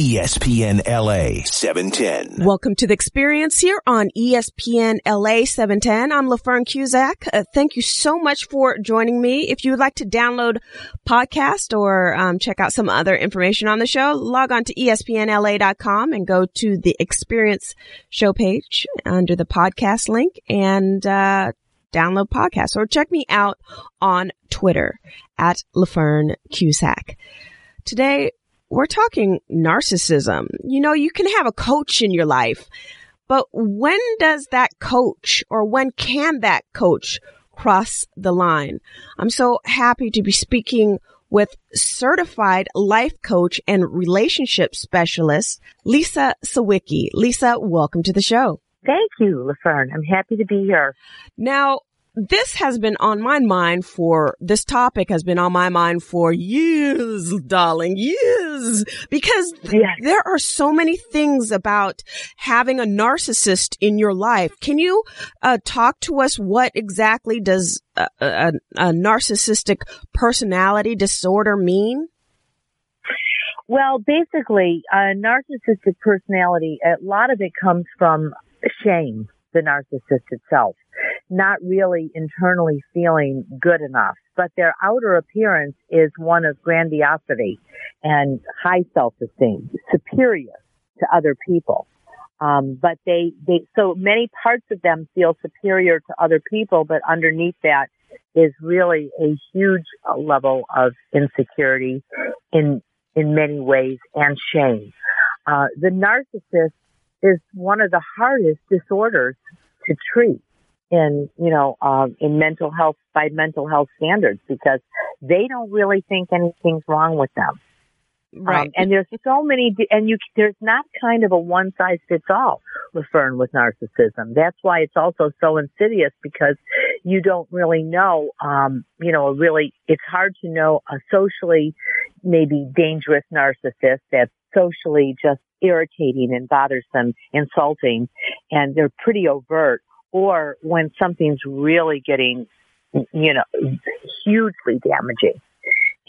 ESPN LA 710. Welcome to the experience here on ESPN LA 710. I'm LaFern Cusack. Uh, thank you so much for joining me. If you would like to download podcast or um, check out some other information on the show, log on to espnla.com and go to the experience show page under the podcast link and uh, download podcasts or check me out on Twitter at LaFern Cusack. Today, we're talking narcissism. You know, you can have a coach in your life, but when does that coach or when can that coach cross the line? I'm so happy to be speaking with certified life coach and relationship specialist, Lisa Sawicki. Lisa, welcome to the show. Thank you, LaFern. I'm happy to be here. Now, this has been on my mind for, this topic has been on my mind for years, darling, years, because Yes. there are so many things about having a narcissist in your life. Can you uh, talk to us what exactly does a, a, a narcissistic personality disorder mean? Well, basically, a narcissistic personality, a lot of it comes from shame, the narcissist itself, not really internally feeling good enough. But their outer appearance is one of grandiosity and high self-esteem, superior to other people. Um, but they, they, so many parts of them feel superior to other people, but underneath that is really a huge level of insecurity in in many ways and shame. Uh, the narcissist is one of the hardest disorders to treat in you know um, in mental health by mental health standards because they don't really think anything's wrong with them. Um, and there's so many, and you, there's not kind of a one size fits all, LaFern, with narcissism. That's why it's also so insidious because you don't really know, um, you know, really, it's hard to know a socially maybe dangerous narcissist that's socially just irritating and bothersome, insulting, and they're pretty overt. Or when something's really getting, you know, hugely damaging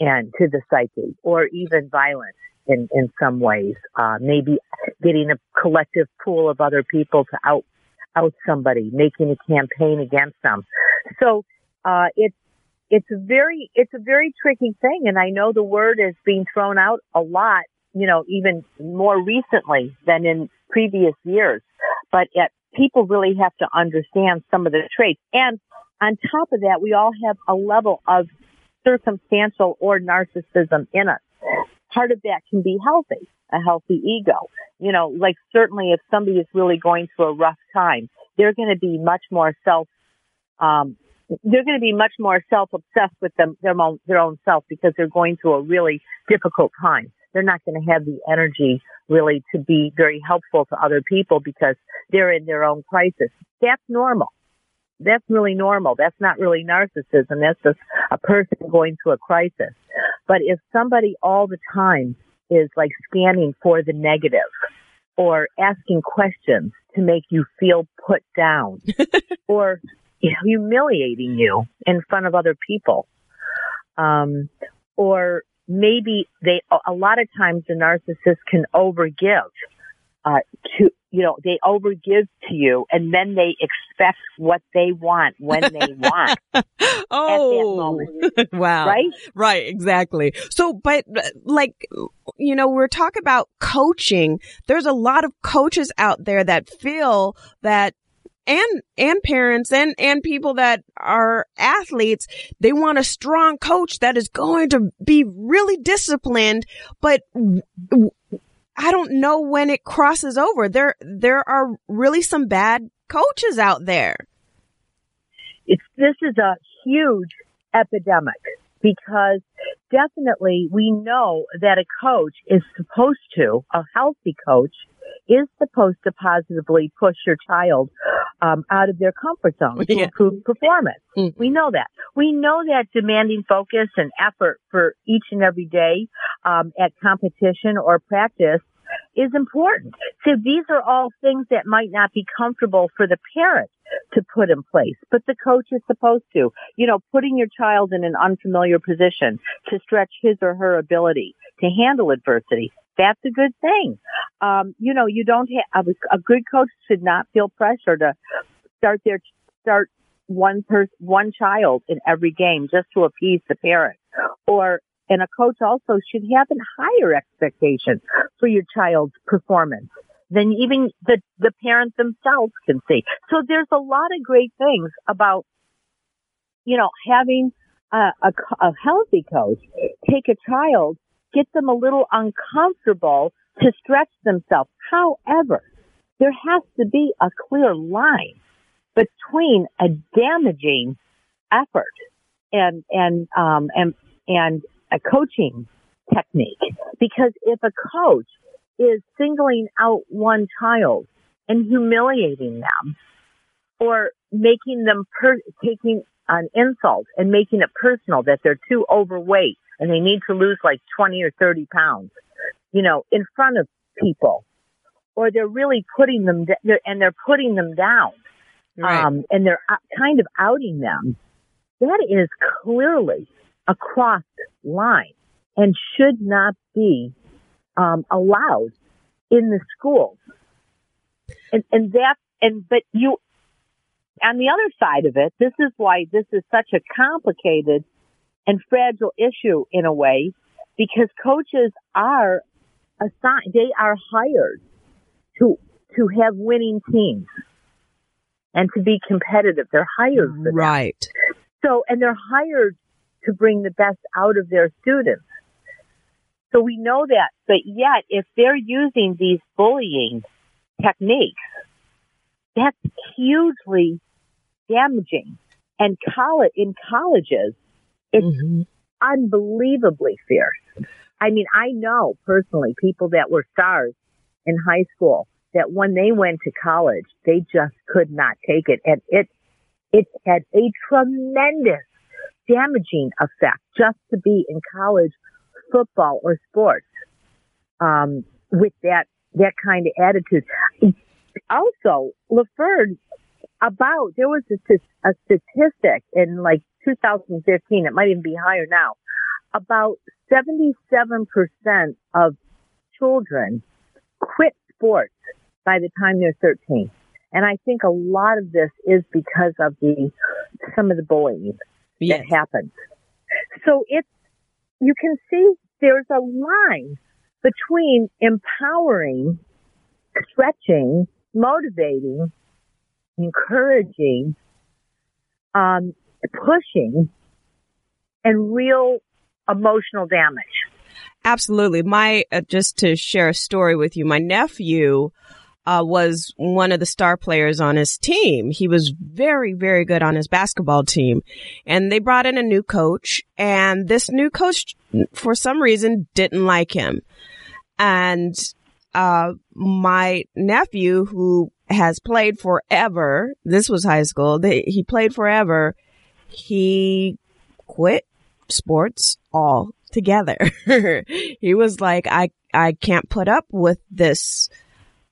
and to the psyche or even violent in, in some ways. Uh, maybe getting a collective pool of other people to out, out somebody, making a campaign against them. So, uh, it's, it's a very, it's a very tricky thing. And I know the word is being thrown out a lot, you know, even more recently than in previous years. But it, people really have to understand some of the traits. And on top of that, we all have a level of circumstantial or narcissism in us. Part of that can be healthy, a healthy ego. You know, like certainly if somebody is really going through a rough time, they're going to be much more self, um, they're going to be much more self-obsessed with them, their own, their own self because they're going through a really difficult time. They're not going to have the energy really to be very helpful to other people because they're in their own crisis. That's normal that's really normal. That's not really narcissism. That's just a person going through a crisis. But if somebody all the time is like scanning for the negative or asking questions to make you feel put down or humiliating you in front of other people, um, or maybe they, a lot of times the narcissist can overgive, uh, to, you know, they overgive to you and then they expect what they want when they want. oh, moment. wow. Right? Right, exactly. So, but uh, like, you know, we're talking about coaching. There's a lot of coaches out there that feel that and and parents and and people that are athletes they want a strong coach that is going to be really disciplined but i don't know when it crosses over. There there are really some bad coaches out there. It's this is a huge epidemic because definitely we know that a coach is supposed to, a healthy coach is supposed to positively push your child um, out of their comfort zone to Yeah. improve performance. Mhm. We know that. We know that demanding focus and effort for each and every day um, at competition or practice is important. So these are all things that might not be comfortable for the parent to put in place, but the coach is supposed to. You know, putting your child in an unfamiliar position to stretch his or her ability to handle adversity. That's a good thing. Um, you know, you don't have a, a good coach should not feel pressure to start their start one person, one child in every game just to appease the parent. Or, and a coach also should have a higher expectation for your child's performance than even the, the parents themselves can see. So there's a lot of great things about, you know, having a, a healthy coach take a child, get them a little uncomfortable to stretch themselves. However, there has to be a clear line between a damaging effort and and um and and a coaching technique because if a coach is singling out one child and humiliating them or making them per- taking an insult and making it personal that they're too overweight and they need to lose like 20 or 30 pounds, you know, in front of people or they're really putting them, and they're putting them down Right. um, and they're uh, kind of outing them, that is clearly a crossed line and should not be um, allowed in the schools. And, and that, and, but you, on the other side of it, this is why this is such a complicated and fragile issue in a way, because coaches are assigned, they are hired to, to have winning teams and to be competitive. They're hired for that. Right. So, and they're hired to bring the best out of their students. So we know that, but yet if they're using these bullying techniques, that's hugely damaging. And college, in colleges, it's Mhm. unbelievably fierce. I mean, I know personally people that were stars in high school that when they went to college, they just could not take it. And it, it had a tremendous damaging effect just to be in college football or sports, um, with that, that kind of attitude. Also, LaFern, about, there was a, a statistic in like 2015, it might even be higher now, about 77% of children quit sports by the time they're 13. And I think a lot of this is because of the, some of the bullying Yes. that happens. So it's, you can see there's a line between empowering, stretching, motivating, encouraging, um, pushing, and real emotional damage. Absolutely. My, uh, just to share a story with you, my nephew, uh, was one of the star players on his team. He was very, very good on his basketball team. And they brought in a new coach and this new coach, for some reason, didn't like him. And, uh, my nephew who has played forever, this was high school, they, he played forever. He quit sports all together. he was like, I, I can't put up with this,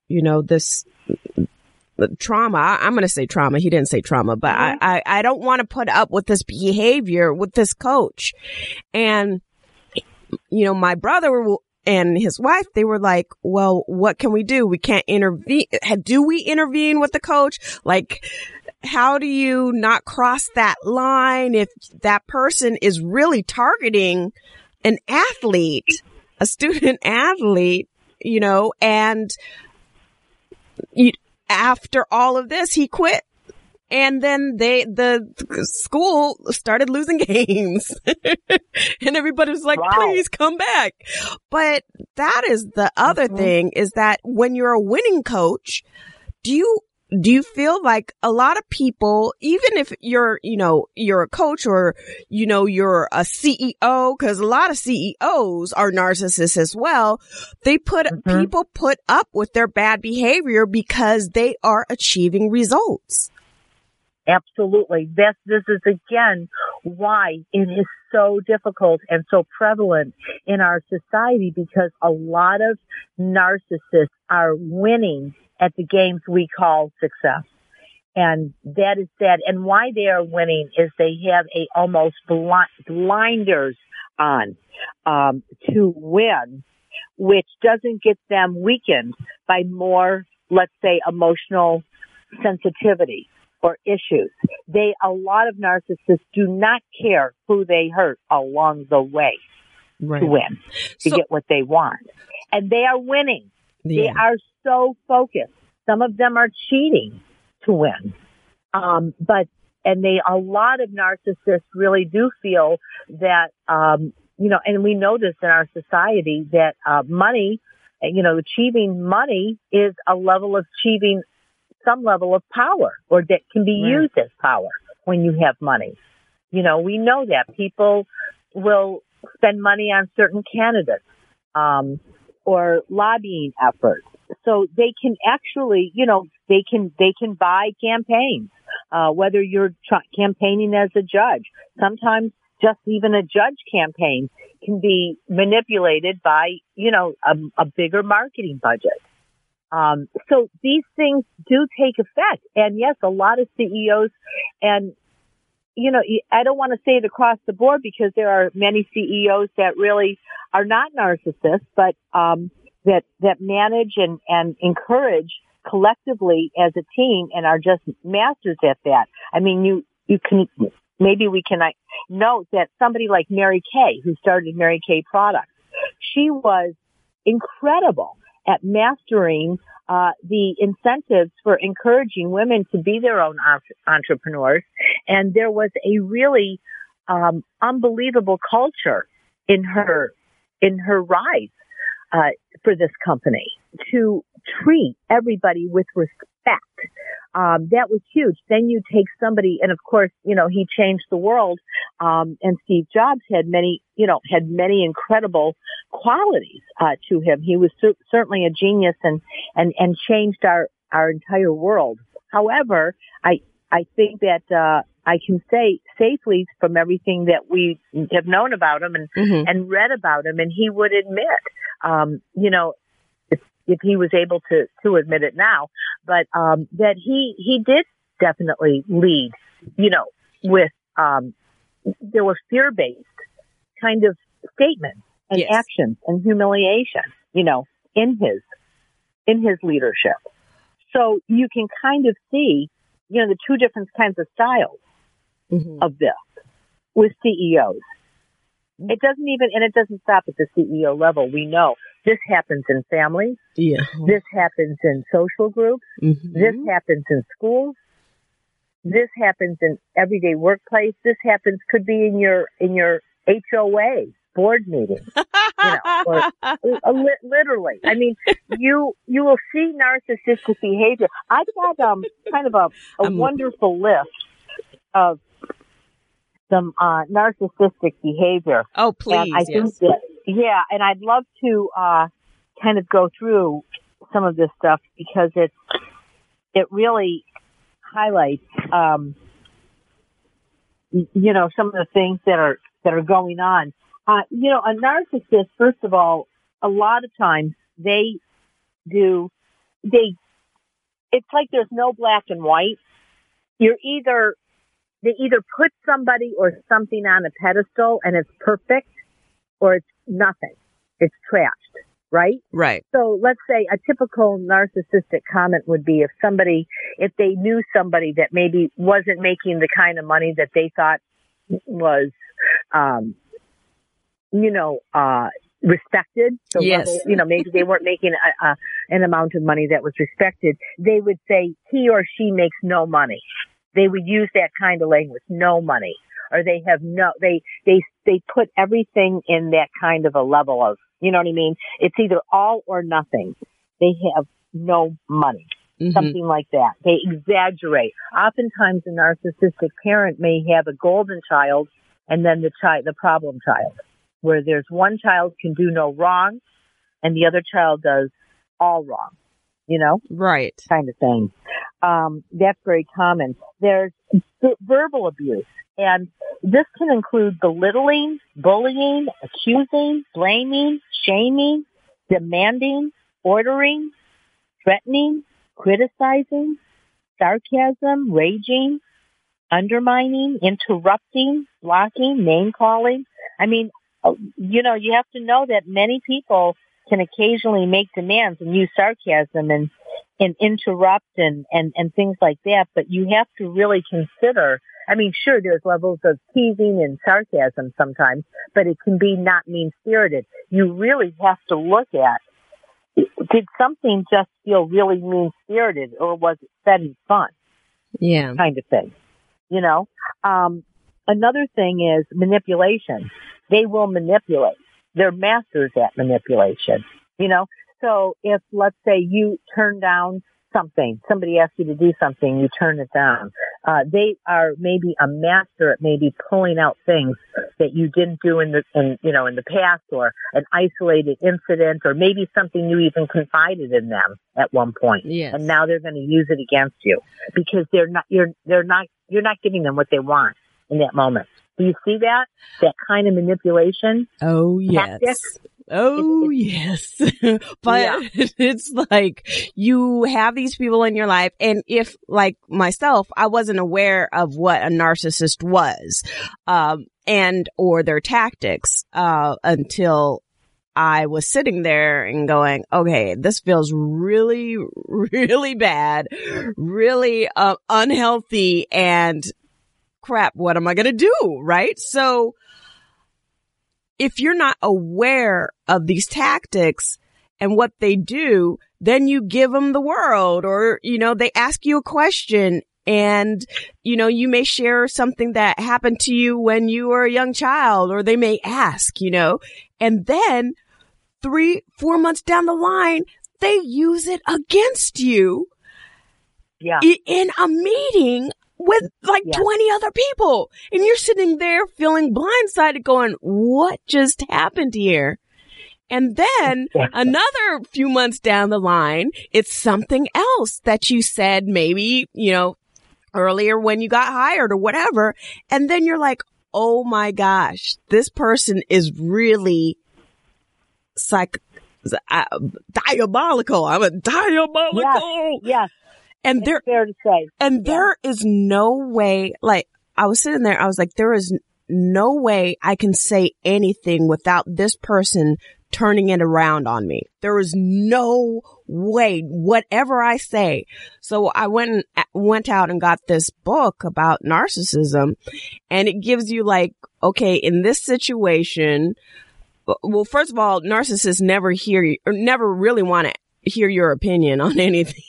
you know, this trauma. I, am going to say trauma. He didn't say trauma, but I, mm-hmm. I, I don't want to put up with this behavior with this coach. And, you know, my brother will, and his wife, they were like, well, what can we do? We can't intervene. Do we intervene with the coach? Like, how do you not cross that line if that person is really targeting an athlete, a student athlete, you know, and you, after all of this, he quit. And then they, the school started losing games and everybody was like, Wow. please come back. But that is the other Mhm. thing is that when you're a winning coach, do you do you feel like a lot of people, even if you're, you know, you're a coach or, you know, you're a CEO, cause a lot of CEOs are narcissists as well. They put, Mhm. people put up with their bad behavior because they are achieving results. Absolutely. This, this is again why it is so difficult and so prevalent in our society because a lot of narcissists are winning at the games we call success. And that is sad. And why they are winning is they have a almost blind, blinders on, um, to win which doesn't get them weakened by more, let's say, emotional sensitivity or issues. They, a lot of narcissists do not care who they hurt along the way right. to win, to so, get what they want. And they are winning. Yeah. They are so focused. Some of them are cheating to win. Um, but, and they, a lot of narcissists really do feel that, um, you know, and we know this in our society that, uh, money, you know, achieving money is a level of achieving some level of power or that can be right. used as power when you have money. You know, we know that people will spend money on certain candidates, um, or lobbying efforts. So they can actually, you know, they can, they can buy campaigns, uh, whether you're tra- campaigning as a judge. Sometimes just even a judge campaign can be manipulated by, you know, a, a bigger marketing budget. Um, so these things do take effect. And yes, a lot of CEOs and you know, I don't want to say it across the board because there are many CEOs that really are not narcissists, but um, that that manage and and encourage collectively as a team and are just masters at that. I mean, you you can maybe we can note that somebody like Mary Kay, who started Mary Kay Products, she was incredible at mastering uh, the incentives for encouraging women to be their own entrepreneurs. And there was a really um, unbelievable culture in her in her rise uh, for this company to treat everybody with respect. Um, that was huge. Then you take somebody, and of course, you know, he changed the world. Um, and Steve Jobs had many, you know, had many incredible qualities uh, to him. He was cer- certainly a genius and and and changed our our entire world. However, I I think that uh, I can say safely from everything that we have known about him and mm-hmm. and read about him, and he would admit, um, you know, if he was able to to admit it now, but um, that he he did definitely lead, you know, with um, there were fear based kind of statements and yes. actions and humiliation, you know, in his in his leadership. So you can kind of see, you know, the two different kinds of styles mm-hmm. of this with CEOs. It doesn't even, and it doesn't stop at the CEO level. We know this happens in families. Yeah. This happens in social groups. Mm-hmm. This happens in schools. This happens in everyday workplace. This happens, could be in your, in your HOA board meeting. you know, or, literally. I mean, you, you will see narcissistic behavior. I've got, um, kind of a, a wonderful list of some, uh, narcissistic behavior. Oh, please. And I yes. think that yeah, and I'd love to uh, kind of go through some of this stuff because it's it really highlights um, you know some of the things that are that are going on. Uh, you know, a narcissist, first of all, a lot of times they do they. It's like there's no black and white. You're either they either put somebody or something on a pedestal and it's perfect, or it's nothing. It's trashed, right? Right. So let's say a typical narcissistic comment would be if somebody, if they knew somebody that maybe wasn't making the kind of money that they thought was, um, you know, uh, respected. So yes. Level, you know, maybe they weren't making a, a, an amount of money that was respected. They would say he or she makes no money. They would use that kind of language, no money or they have no, they, they, they put everything in that kind of a level of, you know what I mean? It's either all or nothing. They have no money. Mm-hmm. Something like that. They exaggerate. Oftentimes a narcissistic parent may have a golden child and then the child, the problem child, where there's one child can do no wrong and the other child does all wrong you know? Right. Kind of thing. Um, that's very common. There's verbal abuse. And this can include belittling, bullying, accusing, blaming, shaming, demanding, ordering, threatening, criticizing, sarcasm, raging, undermining, interrupting, blocking, name calling. I mean, you know, you have to know that many people can occasionally make demands and use sarcasm and and interrupt and and and things like that. But you have to really consider. I mean, sure, there's levels of teasing and sarcasm sometimes, but it can be not mean spirited. You really have to look at did something just feel really mean spirited or was it said in fun? Yeah. Kind of thing. You know? Um, another thing is manipulation. They will manipulate. They're masters at manipulation. You know? So if, let's say you turn down something, somebody asks you to do something, you turn it down. Uh, they are maybe a master at maybe pulling out things that you didn't do in the, in, you know, in the past or an isolated incident or maybe something you even confided in them at one point. Yes. And now they're going to use it against you because they're not, you're, they're not, you're not giving them what they want in that moment. Do you see that? That kind of manipulation? Oh, yes. Tactic? Oh, yes. but Yeah. it's like you have these people in your life. And if, like myself, I wasn't aware of what a narcissist was, um, and or their tactics, uh, until I was sitting there and going, okay, this feels really, really bad, really, uh, unhealthy and crap. What am I going to do? Right. So, if you're not aware of these tactics and what they do, then you give them the world or, you know, they ask you a question and, you know, you may share something that happened to you when you were a young child or they may ask, you know, and then three, four months down the line, they use it against you Yeah. in a meeting with like Yeah. 20 other people and you're sitting there feeling blindsided going, what just happened here? And then another few months down the line, it's something else that you said maybe, you know, earlier when you got hired or whatever. And then you're like, Oh my gosh, this person is really psych, uh, diabolical. I'm a diabolical. Yes. And there, fair to say. and Yeah. there is no way, like, I was sitting there, I was like, there is no way I can say anything without this person turning it around on me. There is no way, whatever I say. So I went and uh, went out and got this book about narcissism and it gives you like, okay, in this situation, uh, well, first of all, narcissists never hear you or never really want to hear your opinion on anything.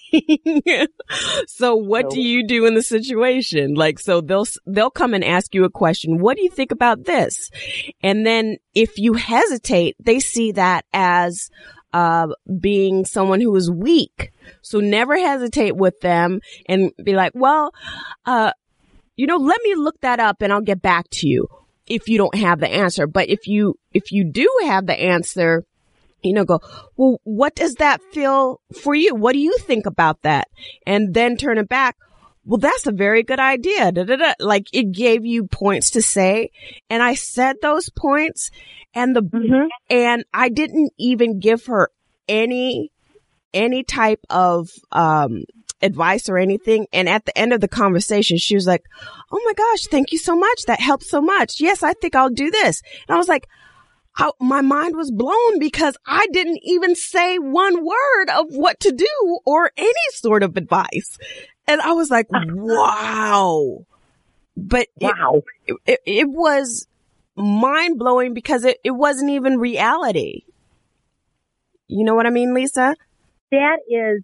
so what do you do in the situation? Like, so they'll, they'll come and ask you a question. What do you think about this? And then if you hesitate, they see that as, uh, being someone who is weak. So never hesitate with them and be like, well, uh, you know, let me look that up and I'll get back to you if you don't have the answer. But if you, if you do have the answer, you know, go, well, what does that feel for you? What do you think about that? And then turn it back. Well, that's a very good idea. Da, da, da. Like it gave you points to say. And I said those points and the, Mhm. and I didn't even give her any, any type of, um, advice or anything. And at the end of the conversation, she was like, Oh my gosh, thank you so much. That helped so much. Yes, I think I'll do this. And I was like, I, my mind was blown because I didn't even say one word of what to do or any sort of advice. And I was like, uh-huh. wow. But it, Wow. it, it was mind blowing because it, it wasn't even reality. You know what I mean, Lisa? that is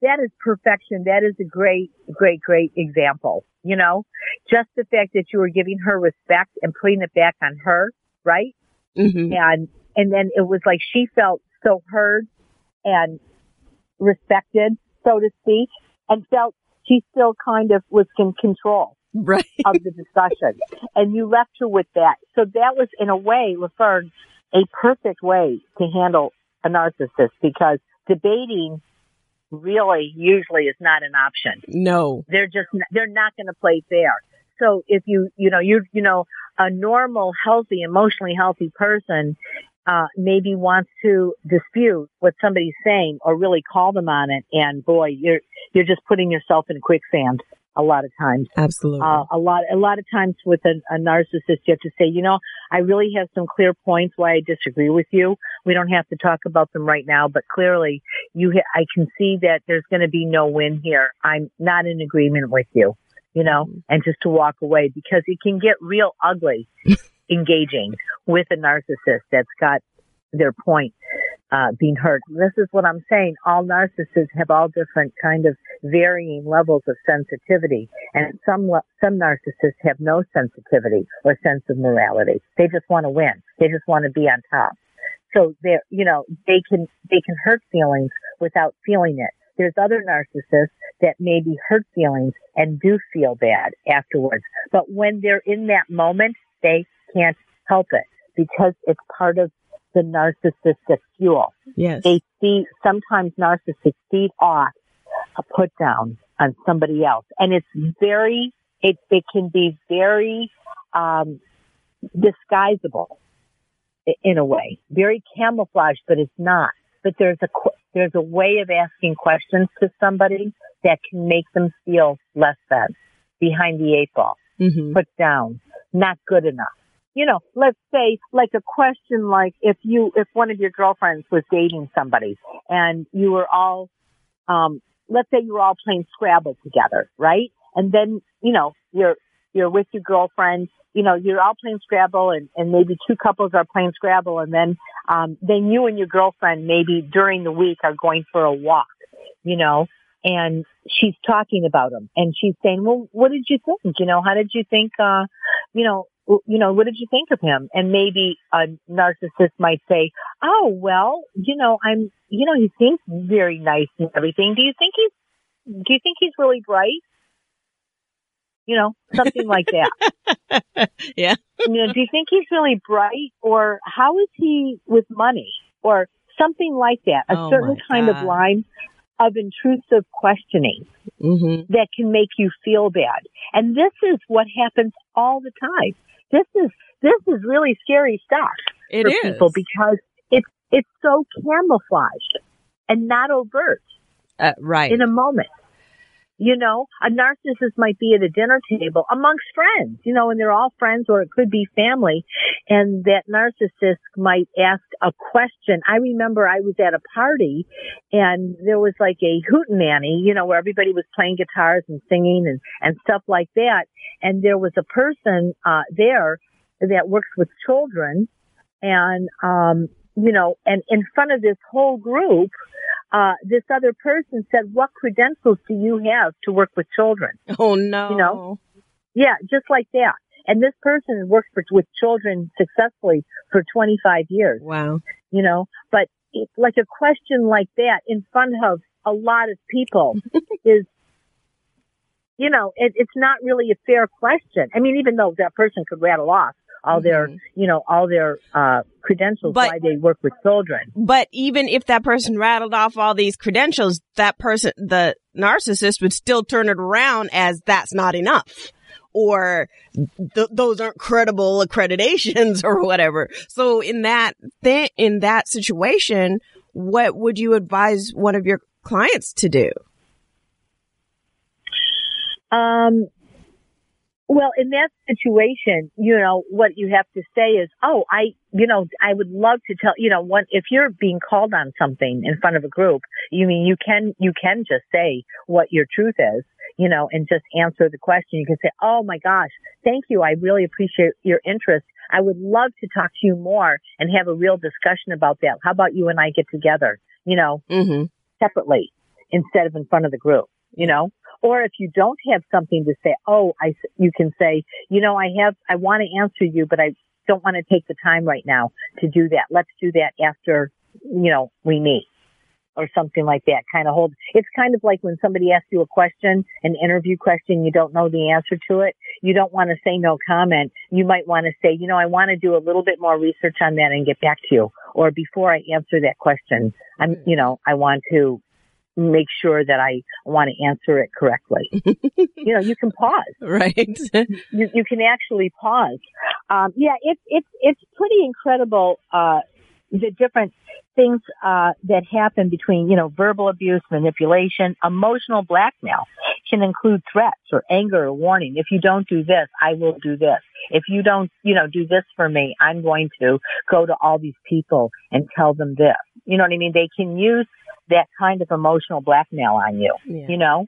that is perfection. That is a great, great, great example. You know, just the fact that you were giving her respect and putting it back on her, right? hmm And and then it was like she felt so heard and respected, so to speak, and felt she still kind of was in control Right. of the discussion. and you left her with that. So that was in a way, LaFern, a perfect way to handle a narcissist because debating really usually is not an option. No. They're just, they're not going to play fair. So if you, you know, you, you know, a normal, healthy, emotionally healthy person, uh, maybe wants to dispute what somebody's saying or really call them on it. And boy, you're, you're just putting yourself in quicksand a lot of times. Absolutely. Uh, a lot, a lot of times with a, a narcissist, you have to say, you know, I really have some clear points why I disagree with you. We don't have to talk about them right now, but clearly you, ha- I can see that there's going to be no win here. I'm not in agreement with you, you know, Mm-hmm. and just to walk away because it can get real ugly engaging with a narcissist that's got their point uh, being heard. This is what I'm saying. All narcissists have all different kind of varying levels of sensitivity, and some some narcissists have no sensitivity or sense of morality. They just want to win. They just want to be on top. So they're, you know, they can they can hurt feelings without feeling it. There's other narcissists that maybe hurt feelings and do feel bad afterwards, but when they're in that moment, they can't help it because it's part of the narcissistic fuel. yes. They see, sometimes narcissists feed off a put down on somebody else. And it's very, it, it can be very, um, disguisable in a way, very camouflaged, but it's not. But there's a, there's a way of asking questions to somebody that can make them feel less than behind the eight ball hmm put down, not good enough. You know, let's say like a question like if you, if one of your girlfriends was dating somebody and you were all, um, let's say you were all playing Scrabble together, right? And then, you know, you're, you're with your girlfriend, you know, you're all playing Scrabble and, and maybe two couples are playing Scrabble and then, um, then you and your girlfriend maybe during the week are going for a walk, you know, and she's talking about him and she's saying, well, what did you think? You know, how did you think, uh, you know, you know, what did you think of him? And maybe a narcissist might say, oh, well, you know, I'm, you know, he seems very nice and everything. Do you think he's, do you think he's really bright? You know, something like that. Yeah. You know, do you think he's really bright or how is he with money or something like that? A Oh, certain kind of line of intrusive questioning hmm that can make you feel bad. And this is what happens all the time. This is, this is really scary stuff It for is. people because it's, it's so camouflaged and not overt Uh, right. in a moment. You know, a narcissist might be at a dinner table amongst friends, you know, and they're all friends or it could be family. And that narcissist might ask a question. I remember I was at a party and there was like a hootenanny, you know, where everybody was playing guitars and singing and, and stuff like that. And there was a person, uh, there that works with children and, um, you know, and in front of this whole group, uh, this other person said, what credentials do you have to work with children? oh no. you know, Yeah, just like that. And this person has worked for, with children successfully for 25 years, Wow. you know, but it, like a question like that in front of a lot of people is, you know, it, it's not really a fair question. I mean, even though that person could rattle off all their, Mhm. you know, all their, uh, credentials But- why they work with children. But even if that person rattled off all these credentials, that person, the narcissist would still turn it around as that's not enough. Or th- those aren't credible accreditations or whatever. So in that thing, in that situation, what would you advise one of your clients to do? Um, well, in that situation, you know, what you have to say is, oh, I, you know, I would love to tell, you know, what, if you're being called on something in front of a group, you mean you can, you can just say what your truth is, you know, and just answer the question. You can say, oh my gosh, thank you. I really appreciate your interest. I would love to talk to you more and have a real discussion about that. How about you and I get together, you know, Mm-hmm. separately instead of in front of the group, you know? Or if you don't have something to say, oh, I, you can say, you know, I have, I want to answer you, but I don't want to take the time right now to do that. Let's do that after, you know, we meet or something like that. Kind of hold, it's kind of like when somebody asks you a question, an interview question, you don't know the answer to it. You don't want to say no comment. You might want to say, you know, I want to do a little bit more research on that and get back to you. Or before I answer that question, I'm, you know, I want to make sure that I want to answer it correctly. you know, you can pause. Right. You, you can actually pause. Um, yeah, it's, it's, it's pretty incredible, uh, the different things, uh, that happen between, you know, verbal abuse, manipulation, emotional blackmail. can include threats or anger or warning. If you don't do this, I will do this. If you don't, you know, do this for me, I'm going to go to all these people and tell them this. You know what I mean? They can use that kind of emotional blackmail on you, Yeah. you know?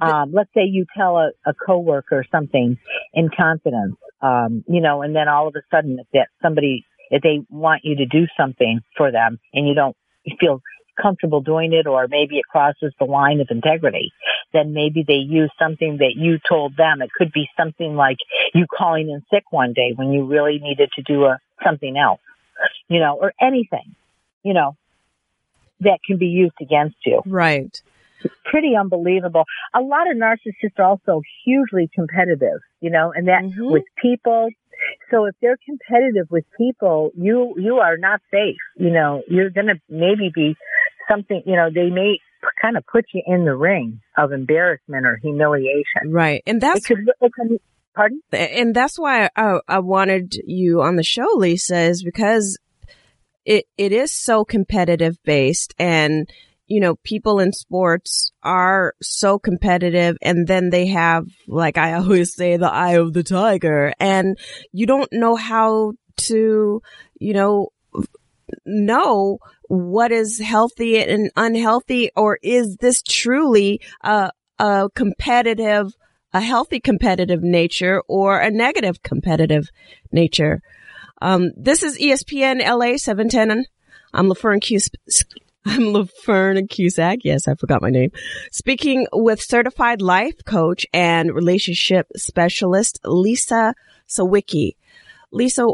Um, let's say you tell a, a coworker something in confidence, um, you know, and then all of a sudden if that somebody, if they want you to do something for them and you don't feel comfortable doing it or maybe it crosses the line of integrity, then maybe they use something that you told them. It could be something like you calling in sick one day when you really needed to do a, something else, you know, or anything, you know, that can be used against you Right. pretty unbelievable. A lot of narcissists are also hugely competitive, you know, and that Mhm. with people. So if they're competitive with people, you, you are not safe. You know, you're going to maybe be something, you know, they may kind of put you in the ring of embarrassment or humiliation. Right. And It that's could, it could, pardon? and that's why I, I wanted you on the show, Lisa, is because it it is so competitive based, and you know, people in sports are so competitive, and then they have, like I always say, the eye of the tiger, and you don't know how to, you know, know what is healthy and unhealthy, or is this truly a a competitive a healthy competitive nature or a negative competitive nature. Um, this is ESPN LA 710. I'm LaFern Cus- I'm LaFern Cusack. Yes, I forgot my name. Speaking with certified life coach and relationship specialist Lisa Sawicki. Lisa,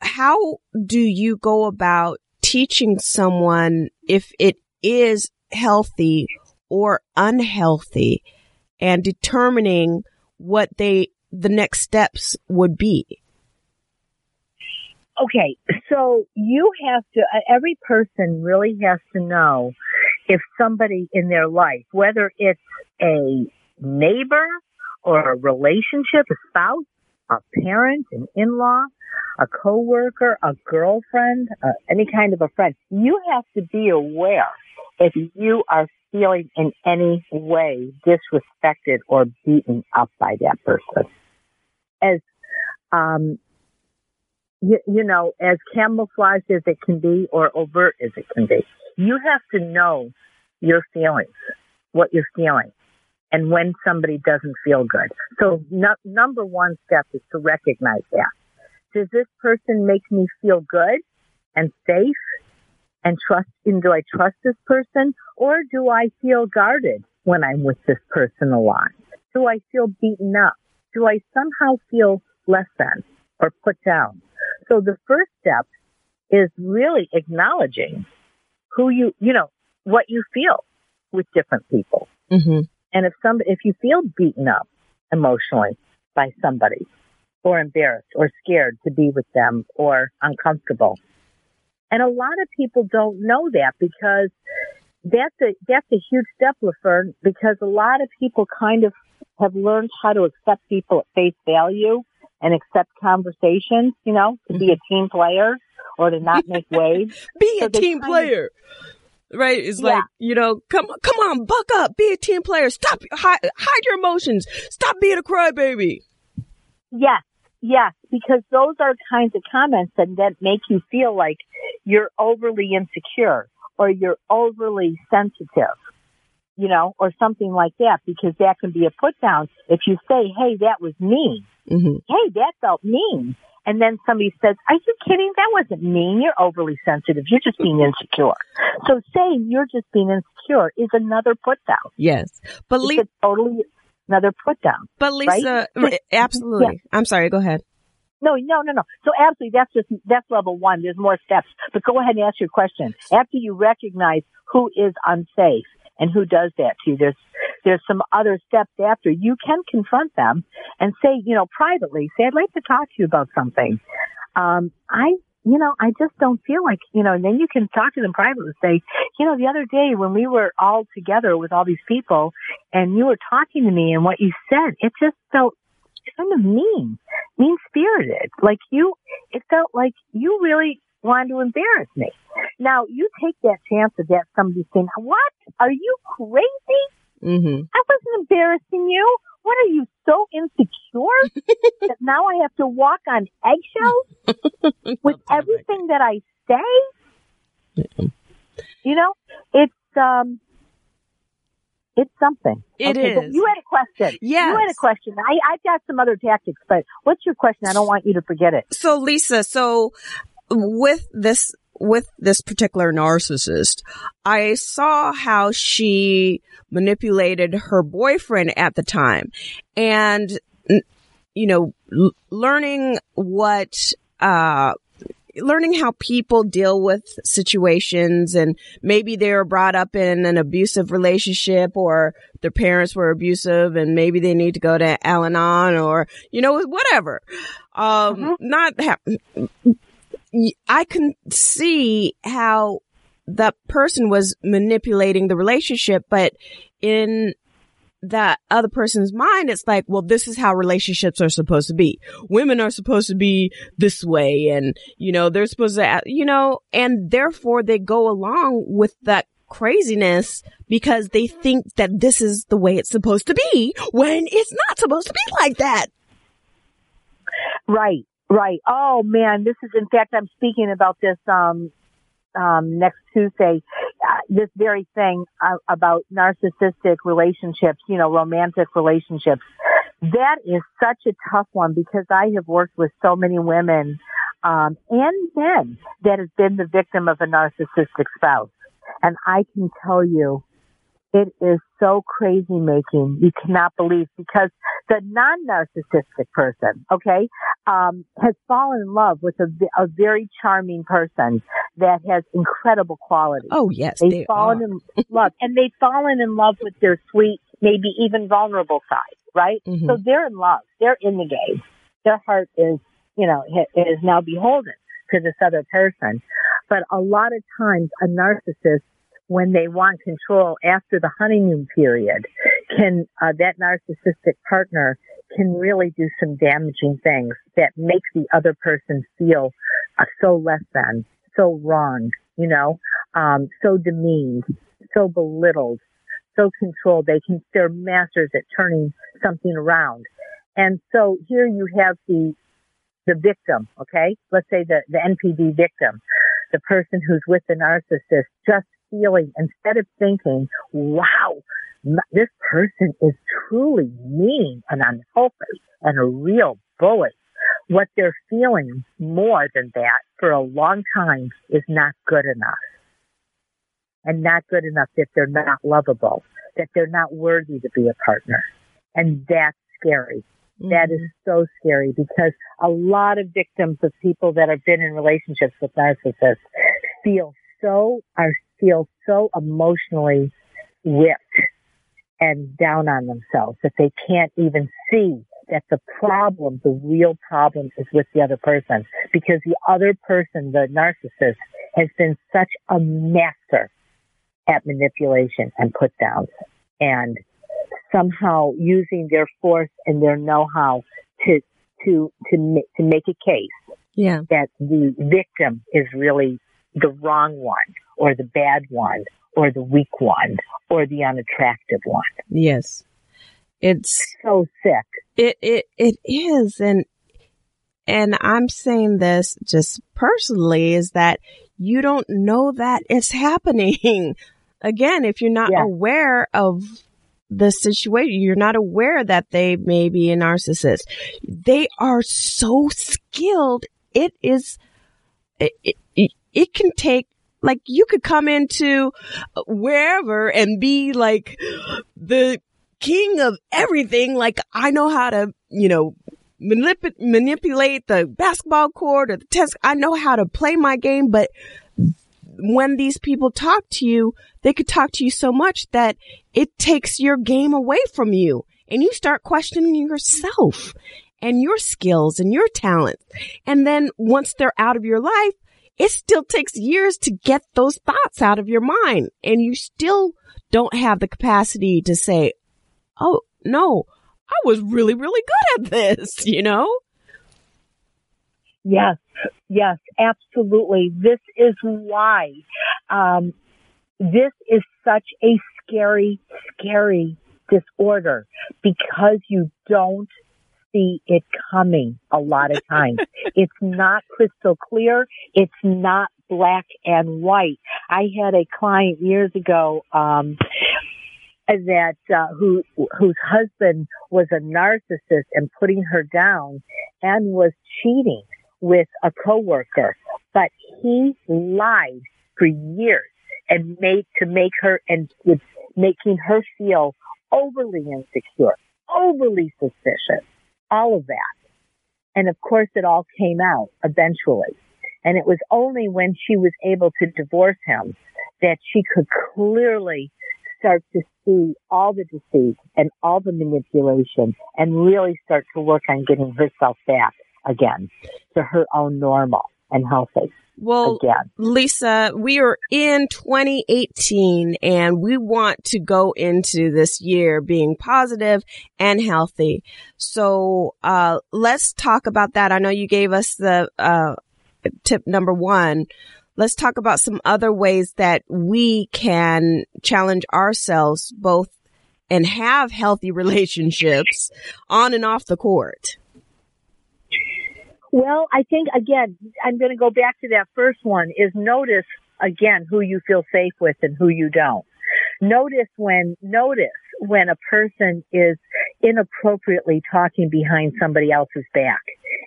how do you go about teaching someone if it is healthy or unhealthy and determining what they the next steps would be. Okay, so you have to, uh, every person really has to know if somebody in their life, whether it's a neighbor or a relationship, a spouse, a parent, an in-law, a coworker, a girlfriend, uh, any kind of a friend, you have to be aware if you are feeling in any way disrespected or beaten up by that person. As, um, you, you know, as camouflaged as it can be or overt as it can be. You have to know your feelings, what you're feeling, and when somebody doesn't feel good. So no, number one step is to recognize that. Does this person make me feel good and safe and trust, and do I trust this person or do I feel guarded when I'm with this person a lot? Do I feel beaten up? Do I somehow feel less than or put down? So the first step is really acknowledging who you, you know, what you feel with different people. Mm-hmm. And if some, if you feel beaten up emotionally by somebody or embarrassed or scared to be with them or uncomfortable. And a lot of people don't know that because that's a, that's a huge step, LaFern, because a lot of people kind of have learned how to accept people at face value and accept conversations, you know, to be a team player or to not make waves. Be So a team kind of- player. Right? It's Yeah. like, you know, come come on, buck up, be a team player. Stop hide, hide your emotions. Stop being a crybaby. Yes, yes, because those are kinds of comments that, that make you feel like you're overly insecure or you're overly sensitive, you know, or something like that, because that can be a put down if you say, hey, that was mean. Mm-hmm. Hey, that felt mean. And then somebody says, are you kidding? That wasn't mean. You're overly sensitive. You're just being insecure. So saying you're just being insecure is another put down. Yes. But a totally another put down. but Lisa, right? absolutely. I'm sorry, go ahead. No, no, no, no. So absolutely, that's just, that's level one. There's more steps. But go ahead and ask your question. After you recognize who is unsafe and who does that to you, there's, there's some other steps after. You can confront them and say, you know, privately, say, I'd like to talk to you about something. Um, I, you know, I just don't feel like, you know, and then you can talk to them privately and say, you know, the other day when we were all together with all these people and you were talking to me and what you said, it just felt kind of mean, mean spirited. Like you, it felt like you really wanted to embarrass me. Now you take that chance of that somebody saying, what? Are you crazy? Mm-hmm. I wasn't embarrassing you. What are you so insecure that now I have to walk on eggshells with everything that I say? Yeah. You know, it's um, it's something. It okay, is. You had a question. Yes. You had a question. I I've got some other tactics, but what's your question? I don't want you to forget it. So Lisa, so with this with this particular narcissist, I saw how she manipulated her boyfriend at the time and you know l- learning what uh learning how people deal with situations and maybe they were brought up in an abusive relationship or their parents were abusive and maybe they need to go to Al-Anon or, you know, whatever. Um, Mhm. not ha- I can see how that person was manipulating the relationship, but in that other person's mind, it's like, well, this is how relationships are supposed to be. Women are supposed to be this way and, you know, they're supposed to, you know, and therefore they go along with that craziness because they think that this is the way it's supposed to be when it's not supposed to be like that. Right, right. Oh man, this is in fact I'm speaking about this um um next Tuesday. Uh, this very thing uh, about narcissistic relationships, you know, romantic relationships. That is such a tough one because I have worked with so many women um and men that have been the victim of a narcissistic spouse. And I can tell you it is so crazy making. You cannot believe because the non-narcissistic person, okay, um, has fallen in love with a very charming person that has incredible qualities. Oh, yes. they've they fallen are. in love, and they've fallen in love with their sweet, maybe even vulnerable side, right? Mhm. So they're in love. They're in the game. Their heart is, you know, is now beholden to this other person. But a lot of times, a narcissist when they want control after the honeymoon period can uh, that narcissistic partner can really do some damaging things that make the other person feel uh, so less than so wrong you know um, so demeaned so belittled so controlled. They can they're masters at turning something around. And so here you have the the victim okay? Let's say the the npd victim the person who's with the narcissist just feeling instead of thinking, wow, this person is truly mean and unhealthy and a real bully. What they're feeling more than that for a long time is not good enough. And not good enough that they're not lovable, that they're not worthy to be a partner. And that's scary. That is mm-hmm. so scary because a lot of victims of people that have been in relationships with narcissists feel so are feel so emotionally whipped and down on themselves that they can't even see that the problem, the real problem is with the other person because the other person, the narcissist, has been such a master at manipulation and put downs and somehow using their force and their know-how to to to to make a case Yeah. that the victim is really the wrong one or the bad one or the weak one or the unattractive one. Yes. It's So sick. it it it is and and I'm saying this just personally is that you don't know that it's happening. Again, if you're not Yeah. aware of the situation, you're not aware that they may be a narcissist. They are so skilled. It is, it, it, it can take, like you could come into uh, wherever and be like the king of everything. Like I know how to, you know, manip- manipulate the basketball court or the tennis. I know how to play my game, but when these people talk to you, they could talk to you so much that it takes your game away from you and you start questioning yourself and your skills and your talent. And then once they're out of your life, it still takes years to get those thoughts out of your mind and you still don't have the capacity to say, Oh, no, I was really, really good at this, you know? Yes, yes, absolutely. This is why um, this is such a scary, scary disorder because you don't see it coming a lot of times. it's not crystal clear. It's not black and white. I had a client years ago, um, that uh, who whose husband was a narcissist and putting her down and was cheating with a coworker, but he lied for years and made to make her and with making her feel overly insecure, overly suspicious, all of that. And of course it all came out eventually. And it was only when she was able to divorce him that she could clearly start to see all the deceit and all the manipulation and really start to work on getting herself back again to her own normal and healthy. Well, again. Lisa, we are in 2018 and we want to go into this year being positive and healthy. So, uh, let's talk about that. I know you gave us the, uh, tip number one. Let's talk about some other ways that we can challenge ourselves both and have healthy relationships on and off the court. Well, I think again, I'm going to go back to that first one is notice again who you feel safe with and who you don't. Notice when, notice when a person is inappropriately talking behind somebody else's back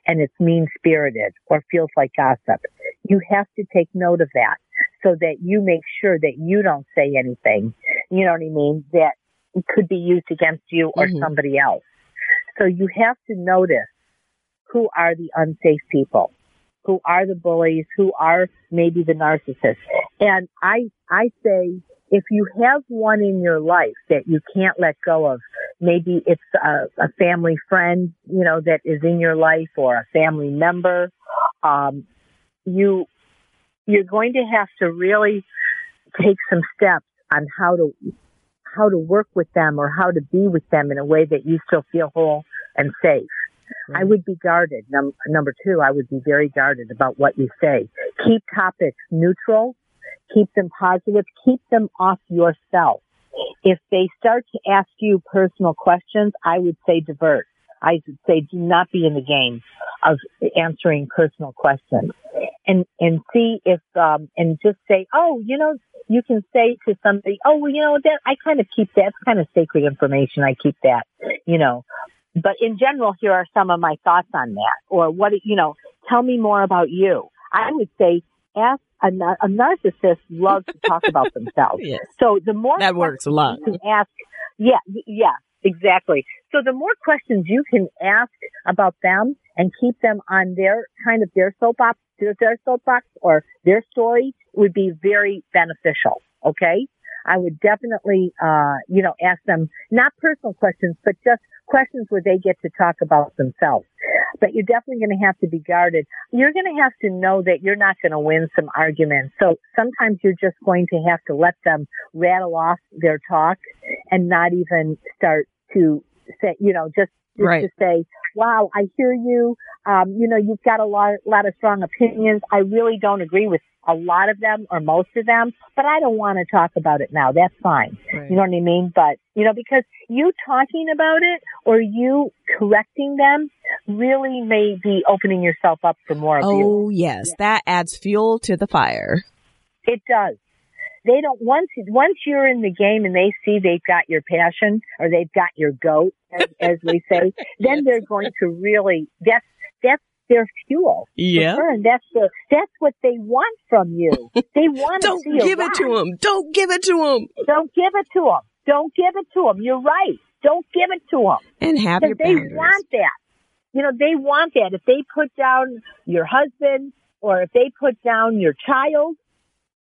and it's mean spirited or feels like gossip. You have to take note of that so that you make sure that you don't say anything, you know what I mean, that could be used against you or mm-hmm. somebody else. So you have to notice who are the unsafe people, who are the bullies, who are maybe the narcissists. And I, I say, if you have one in your life that you can't let go of, maybe it's a, a family friend, you know, that is in your life or a family member, um, you, you're going to have to really take some steps on how to, how to work with them or how to be with them in a way that you still feel whole and safe. I would be guarded. Num- number two, I would be very guarded about what you say. Keep topics neutral. Keep them positive. Keep them off yourself. If they start to ask you personal questions, I would say divert. I would say do not be in the game of answering personal questions and, and see if, um, and just say, oh, you know, you can say to somebody, oh, well, you know, that I kind of keep that. Kind of sacred information. I keep that, you know, but in general, here are some of my thoughts on that. Or what, you know, tell me more about you. I would say ask a, a narcissist loves to talk about themselves. Yes. So the more that works a lot. You can ask, yeah, yeah, exactly. So the more questions you can ask about them and keep them on their kind of their soapbox, their, their soapbox or their story would be very beneficial. Okay. I would definitely, uh, you know, ask them not personal questions, but just questions where they get to talk about themselves. But you're definitely going to have to be guarded. You're going to have to know that you're not going to win some arguments. So sometimes you're just going to have to let them rattle off their talk and not even start to say, you know, just, just right. to say, wow, I hear you. Um, you know, you've got a lot, lot of strong opinions. I really don't agree with a lot of them or most of them, but I don't want to talk about it now. That's fine. Right. You know what I mean? But, you know, because you talking about it or you correcting them really may be opening yourself up for more abuse. Oh, yes. Yeah. That adds fuel to the fire. It does. They don't, once, once you're in the game and they see they've got your passion or they've got your goat, as, as we say, then they're going to really, that's, that's their fuel. Yeah. and That's the, that's what they want from you. They want Don't give it to them. Don't give it to them. Don't give it to them. Don't give it to them. You're right. Don't give it to them. And have your they want that. You know, they want that. If they put down your husband or if they put down your child,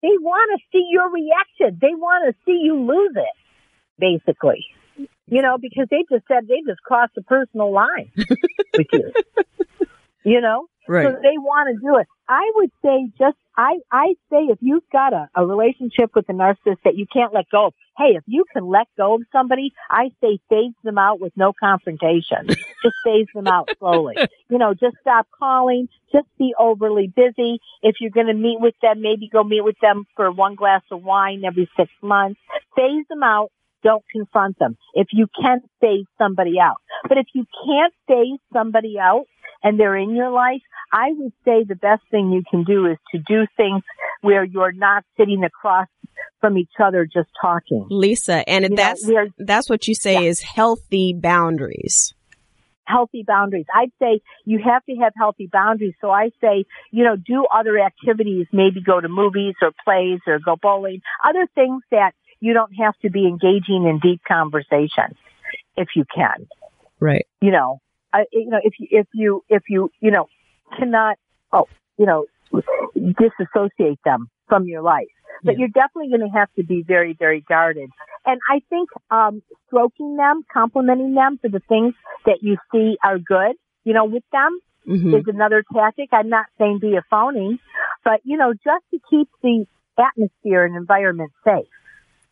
they want to see your reaction. They want to see you lose it, basically. You know, because they just said they just crossed a personal line with you. you know? Right. So they want to do it. I would say just, I, I say if you've got a, a relationship with a narcissist that you can't let go of, hey, if you can let go of somebody, I say phase them out with no confrontation. just phase them out slowly. You know, just stop calling, just be overly busy. If you're going to meet with them, maybe go meet with them for one glass of wine every six months. Phase them out don't confront them. If you can phase somebody out. But if you can't phase somebody out and they're in your life, I would say the best thing you can do is to do things where you're not sitting across from each other just talking. Lisa, and You that's know, that's what you say Yeah. is healthy boundaries. healthy boundaries. I'd say you have to have healthy boundaries. So I say, you know, do other activities, maybe go to movies or plays or go bowling, other things that you don't have to be engaging in deep conversation if you can. Right. you know, I, you know, if you, if you, if you, you know, cannot, oh, you know, disassociate them from your life. But Yeah. you're definitely going to have to be very, very guarded. And I think, um, stroking them, complimenting them for the things that you see are good, you know, with them hmm is another tactic. I'm not saying be a phony, but you know, just to keep the atmosphere and environment safe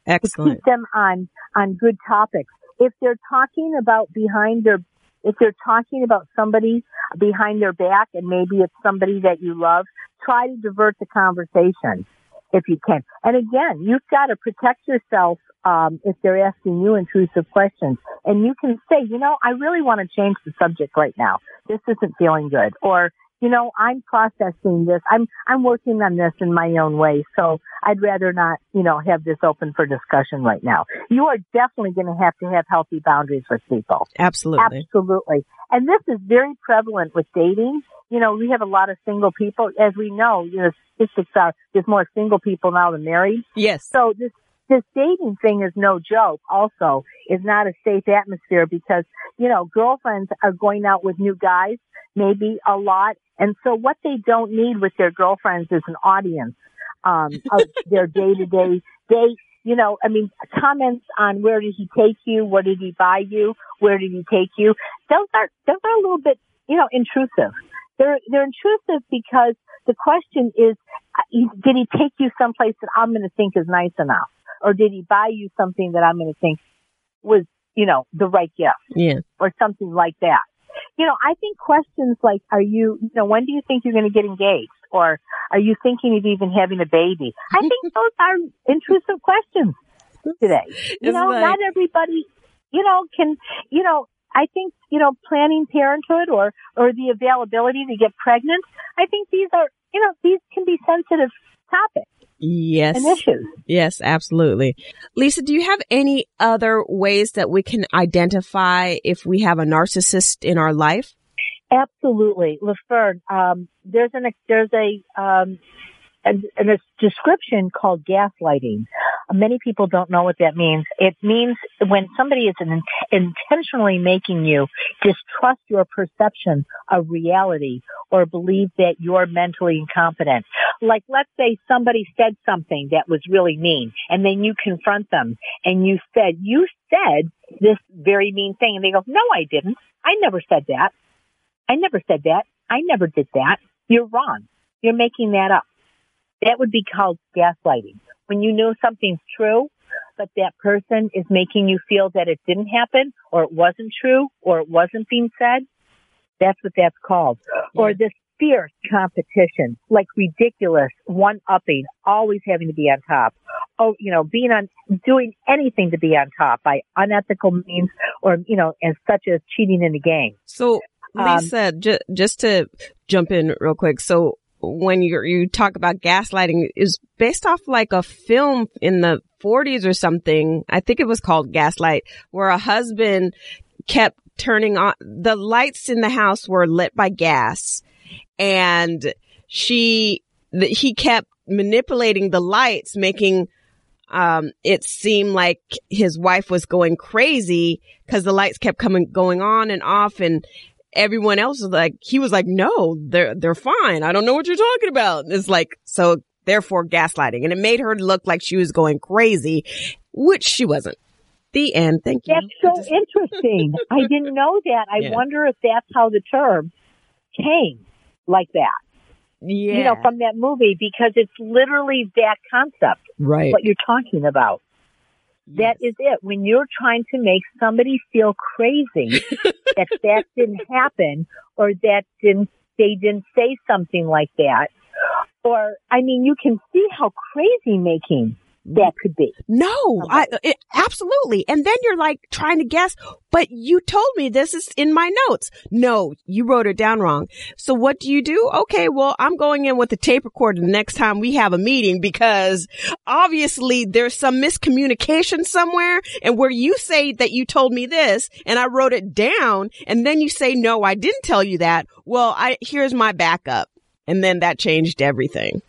to Excellent. keep them on on good topics. If they're talking about behind their if they're talking about somebody behind their back and maybe it's somebody that you love, try to divert the conversation if you can. And again, you've got to protect yourself um, if they're asking you intrusive questions. And you can say, you know, I really want to change the subject right now. This isn't feeling good. Or, you know, I'm processing this. I'm, I'm working on this in my own way. So I'd rather not, you know, have this open for discussion right now. You are definitely going to have to have healthy boundaries with people. Absolutely. Absolutely. And this is very prevalent with dating. You know, we have a lot of single people. As we know, you know, statistics are there's more single people now than married. Yes. So this this dating thing is no joke. Also, is not a safe atmosphere because you know girlfriends are going out with new guys, maybe a lot, and so what they don't need with their girlfriends is an audience um, of their day to day date. You know, I mean, comments on where did he take you, what did he buy you, where did he take you. Those are those are a little bit, you know, intrusive. They're they're intrusive because the question is, uh, did he take you someplace that I'm going to think is nice enough? Or did he buy you something that I'm going to think was, you know, the right gift Yeah. or something like that? You know, I think questions like, are you, you know, when do you think you're going to get engaged? Or are you thinking of even having a baby? I think those are intrusive questions today. You It's know, like- not everybody, you know, can, you know, I think, you know, planning parenthood or, or the availability to get pregnant, I think these are, you know, these can be sensitive topics Yes. and issues. Yes, absolutely. Lisa, do you have any other ways that we can identify if we have a narcissist in our life? Absolutely, LaFern. Um, there's an there's a um, a, a description called gaslighting. Many people don't know what that means. It means when somebody is in, intentionally making you distrust your perception of reality or believe that you're mentally incompetent. Like, let's say somebody said something that was really mean, and then you confront them, and you said, "You said this very mean thing," and they go, "No, I didn't. I never said that." I never said that. I never did that. You're wrong. You're making that up. That would be called gaslighting. When you know something's true, but that person is making you feel that it didn't happen or it wasn't true or it wasn't being said, that's what that's called. Or this fierce competition, like ridiculous one-upping, always having to be on top. Oh, you know, being on, doing anything to be on top by unethical means or, you know, as such as cheating in the game. So, Um, Lisa, ju- just to jump in real quick. So, when you you talk about gaslighting, is based off like a film in the 40s or something. I think it was called Gaslight, where a husband kept turning on the lights in the house were lit by gas, and she he kept manipulating the lights, making um, it seemed like his wife was going crazy because the lights kept coming, going on and off and everyone else was like, he was like, no, they're, they're fine. I don't know what you're talking about. It's like, so therefore gaslighting and it made her look like she was going crazy, which she wasn't. The end. Thank you. That's so interesting. I didn't know that. I Yeah. wonder if that's how the term came like that. Yeah. You know, from that movie because it's literally that concept. right. What you're talking about. That is it. When you're trying to make somebody feel crazy that that didn't happen or that didn't, they didn't say something like that. Or, I mean, you can see how crazy making that could be. No, I it, absolutely. And then you're like trying to guess, but you told me this is in my notes. No, you wrote it down wrong. So what do you do? Okay, well, I'm going in with the tape recorder the next time we have a meeting because obviously there's some miscommunication somewhere and where you say that you told me this and I wrote it down and then you say, no, I didn't tell you that. Well, I, here's my backup. And then that changed everything.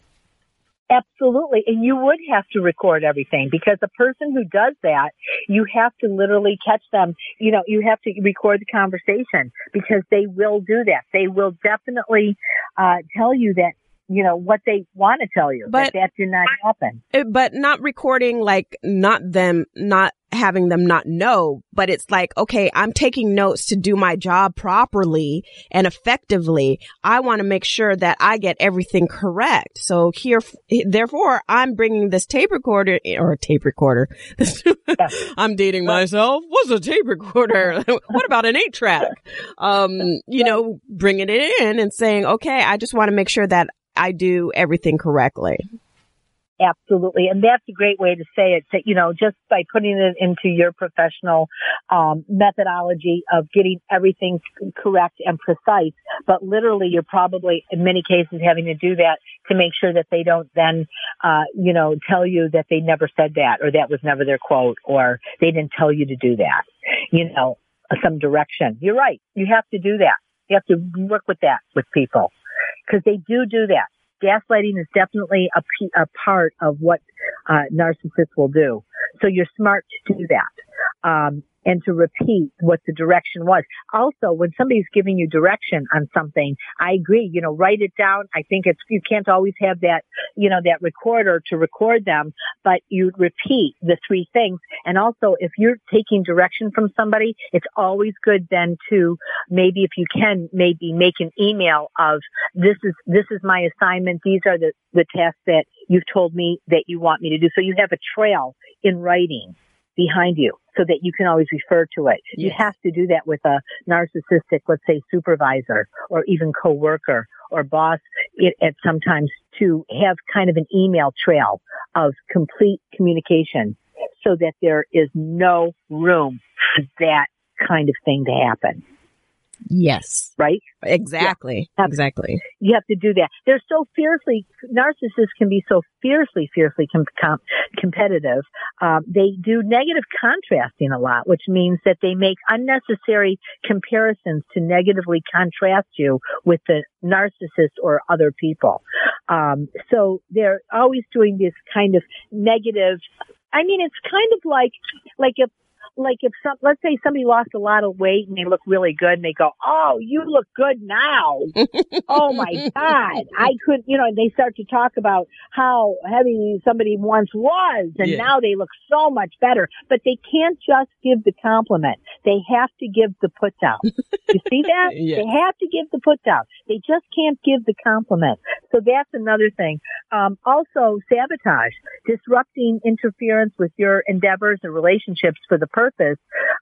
Absolutely. And you would have to record everything because the person who does that, you have to literally catch them. You know, you have to record the conversation because they will do that. They will definitely, uh, tell you that, you know, what they want to tell you, But- that that did not happen. But not recording like not them not having them not know but it's like okay i'm taking notes to do my job properly and effectively. I want to make sure that i get everything correct. So here therefore i'm bringing this tape recorder or a tape recorder. I'm dating myself. What's a tape recorder? What about an eight track? Um you know bringing it in and saying okay i just want to make sure that i do everything correctly Absolutely. And that's a great way to say it, that, you know, just by putting it into your professional, um, methodology of getting everything correct and precise. But literally, you're probably in many cases having to do that to make sure that they don't then, uh, you know, tell you that they never said that or that was never their quote or they didn't tell you to do that. You know, some direction. You're right. You have to do that. You have to work with that with people because they do do that gaslighting is definitely a, p- a part of what uh, narcissists will do. So you're smart to do that. Um, and to repeat what the direction was. Also, when somebody's giving you direction on something, I agree, you know, write it down. I think it's, you can't always have that, you know, that recorder to record them, but you repeat the three things. And also, if you're taking direction from somebody, it's always good then to maybe if you can, maybe make an email of this is, this is my assignment. These are the, the tasks that you've told me that you want me to do. So you have a trail in writing behind you so that you can always refer to it. You have to do that with a narcissistic, let's say supervisor or even coworker or boss. It, at sometimes to have kind of an email trail of complete communication so that there is no room for that kind of thing to happen, yes right? exactly Yeah. exactly You have to do that. They're so fiercely, narcissists can be so fiercely, fiercely com- com- competitive. Um, they do negative contrasting a lot, which means that they make unnecessary comparisons to negatively contrast you with the narcissist or other people. Um, so they're always doing this kind of negative. I mean, it's kind of like, like if like if some, let's say somebody lost a lot of weight and they look really good and they go, Oh, you look good now. oh my God. I could, you know, and they start to talk about how heavy somebody once was and Yeah. now they look so much better, but they can't just give the compliment. They have to give the put down. you see that? Yeah. They have to give the put down. They just can't give the compliment. So that's another thing. Um, also sabotage, disrupting interference with your endeavors and relationships for the purpose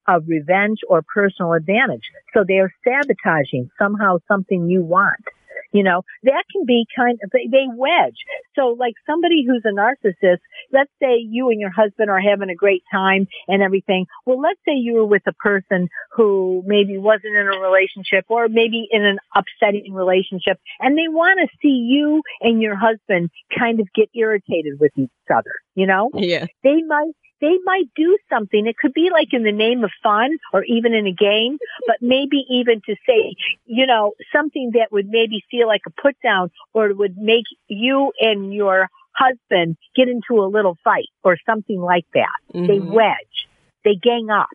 of revenge or personal advantage. So they are sabotaging somehow something you want. You know, that can be kind of, they, they wedge. So like somebody who's a narcissist, let's say you and your husband are having a great time and everything. Well, let's say you were with a person who maybe wasn't in a relationship or maybe in an upsetting relationship and they want to see you and your husband kind of get irritated with each other, you know? yeah they might they might do something. It could be like in the name of fun or even in a game, but maybe even to say, you know, something that would maybe feel like a put down or would make you and your husband get into a little fight or something like that. They Mhm. wedge. They gang up.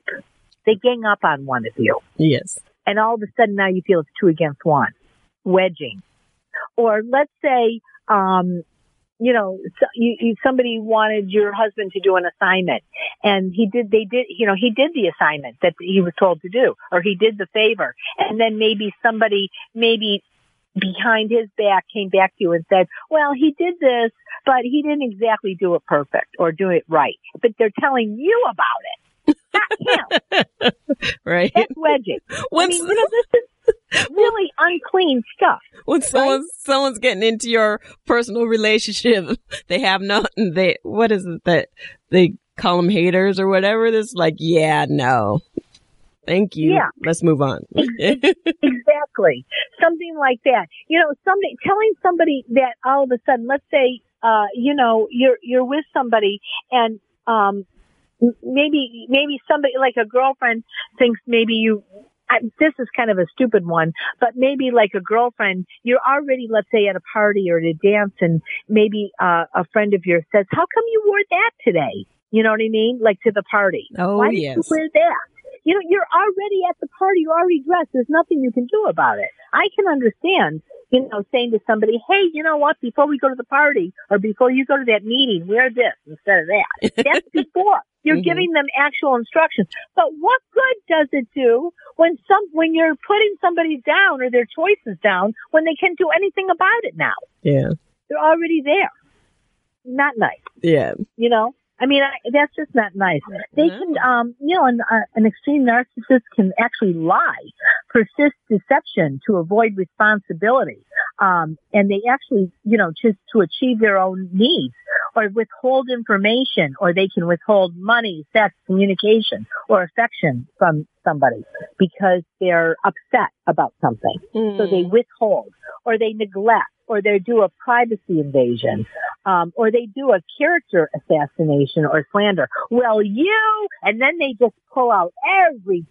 They gang up on one of you yes and all of a sudden now you feel it's two against one, wedging. Or let's say, um, you know, so you, you, somebody wanted your husband to do an assignment and he did, they did, you know, he did the assignment that he was told to do or he did the favor and then maybe somebody maybe behind his back came back to you and said, well, he did this, but he didn't exactly do it perfect or do it right. But they're telling you about it. Not him. right. That's wedging. What's, I mean, you know, this is really unclean stuff. When someone's someone's getting into your personal relationship, they have nothing. They what is it that they call them haters or whatever? This like, yeah, no, thank you. Yeah. Let's move on. exactly. Something like that. You know, somebody telling somebody that all of a sudden, let's say, uh, you know, you're you're with somebody and um maybe maybe somebody like a girlfriend thinks maybe you I, this is kind of a stupid one, but maybe like a girlfriend, you're already, let's say at a party or at a dance and maybe, uh, a friend of yours says, how come you wore that today? You know what I mean? Like to the party. Oh, Why yes. did you wear that? You know, you're already at the party. You're already dressed. There's nothing you can do about it. I can understand, you know, saying to somebody, hey, you know what? Before we go to the party or before you go to that meeting, wear this instead of that. That's before. You're Mhm. giving them actual instructions. But what good does it do when some, when you're putting somebody down or their choices down when they can't do anything about it now? yeah, They're already there. Not nice yeah. you know i mean I, that's just not nice they No. can um you know an, uh, an extreme narcissist can actually lie persist deception to avoid responsibility um and they actually you know just to achieve their own needs or withhold information or they can withhold money sex communication or affection from somebody because they're upset about something so they Mm. withhold or they neglect or they do a privacy invasion um, or they do a character assassination or slander well you and then they just pull out every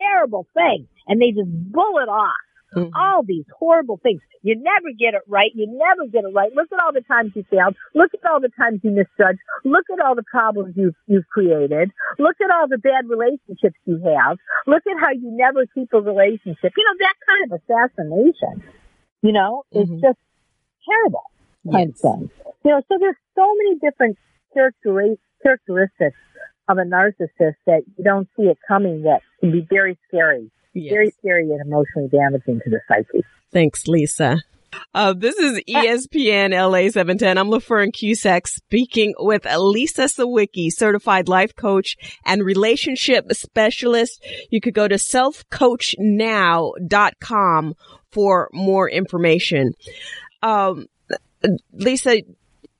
terrible thing and they just bullet off Mhm. all these horrible things. You never get it right. You never get it right. Look at all the times you failed. Look at all the times you misjudged. Look at all the problems you've, you've created. Look at all the bad relationships you have. Look at how you never keep a relationship. You know, that kind of assassination, you know, is Mhm. just terrible kind Yes. of thing. You know, so there's so many different characteri- characteristics of a narcissist that you don't see it coming that can be very scary Yes. very scary and emotionally damaging to the psyche. Thanks, Lisa. Uh, this is ESPN LA 710. I'm LaFern Cusack speaking with Lisa Sawicki, certified life coach and relationship specialist. You could go to selfcoachnow.com for more information. Um, Lisa,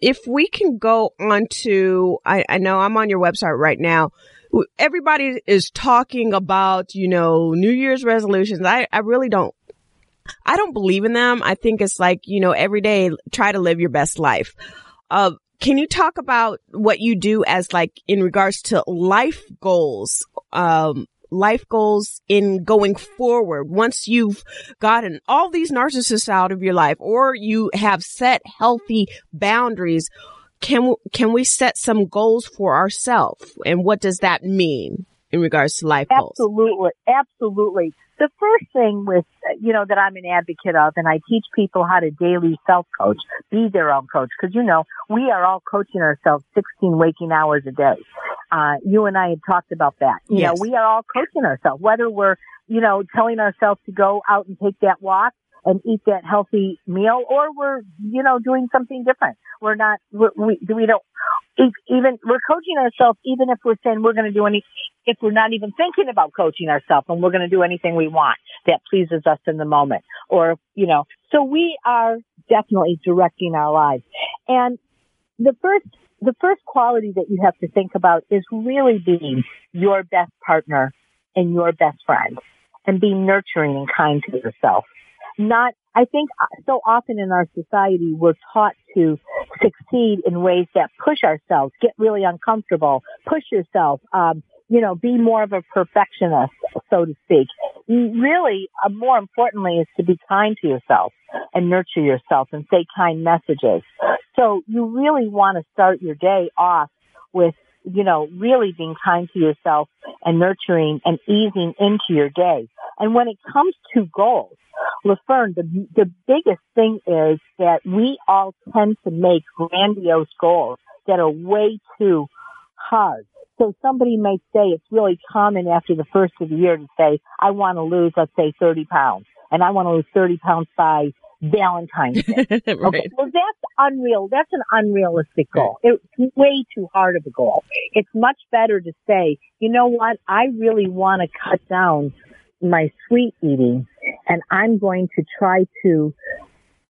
if we can go on to, I, I know I'm on your website right now. Everybody is talking about, you know, New Year's resolutions. I, I really don't I don't believe in them. I think it's like, you know, every day try to live your best life. Uh, can you talk about what you do as like in regards to life goals? Um, life goals in going forward once you've gotten all these narcissists out of your life or you have set healthy boundaries can can we set some goals for ourselves and what does that mean in regards to life goals Absolutely, absolutely. The first thing with, you know, that I'm an advocate of, and I teach people how to daily self-coach, be their own coach, because you know, we are all coaching ourselves 16 waking hours a day. Uh, you and I had talked about that. You Yes. know, we are all coaching ourselves, whether we're, you know, telling ourselves to go out and take that walk and eat that healthy meal, or we're, you know, doing something different. We're not, we, we, we don't, even, we're coaching ourselves even if we're saying we're going to do any, if we're not even thinking about coaching ourselves and we're going to do anything we want that pleases us in the moment or, you know, so we are definitely directing our lives. And the first, the first quality that you have to think about is really being your best partner and your best friend and being nurturing and kind to yourself. Not, I think so often in our society we're taught to succeed in ways that push ourselves, get really uncomfortable, push yourself, um, you know, be more of a perfectionist, so to speak. Really, uh, more importantly, is to be kind to yourself and nurture yourself and say kind messages. So you really want to start your day off with, you know, really being kind to yourself and nurturing and easing into your day. And when it comes to goals, LaFern, the, the biggest thing is that we all tend to make grandiose goals that are way too hard. So somebody may say it's really common after the first of the year to say, I want to lose, let's say 30 pounds. and I want to lose 30 pounds by Valentine's Day. right. Okay. Well, that's unreal. That's an unrealistic goal. It's way too hard of a goal. It's much better to say, you know what? I really want to cut down my sweet eating and I'm going to try to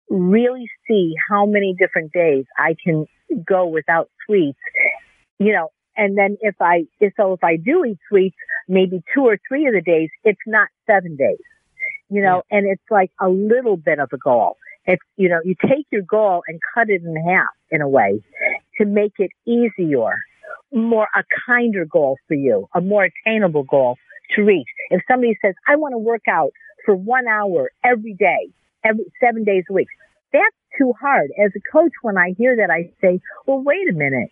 really see how many different days I can go without sweets, you know, and then if I, so if I do eat sweets, maybe two or three of the days, it's not seven days, you know, yeah. and it's like a little bit of a goal. It's, you know, you take your goal and cut it in half in a way to make it easier, more a kinder goal for you, a more attainable goal to reach. If somebody says, I want to work out for one hour every day, every seven days a week, that's too hard. As a coach, when I hear that, I say, well, wait a minute.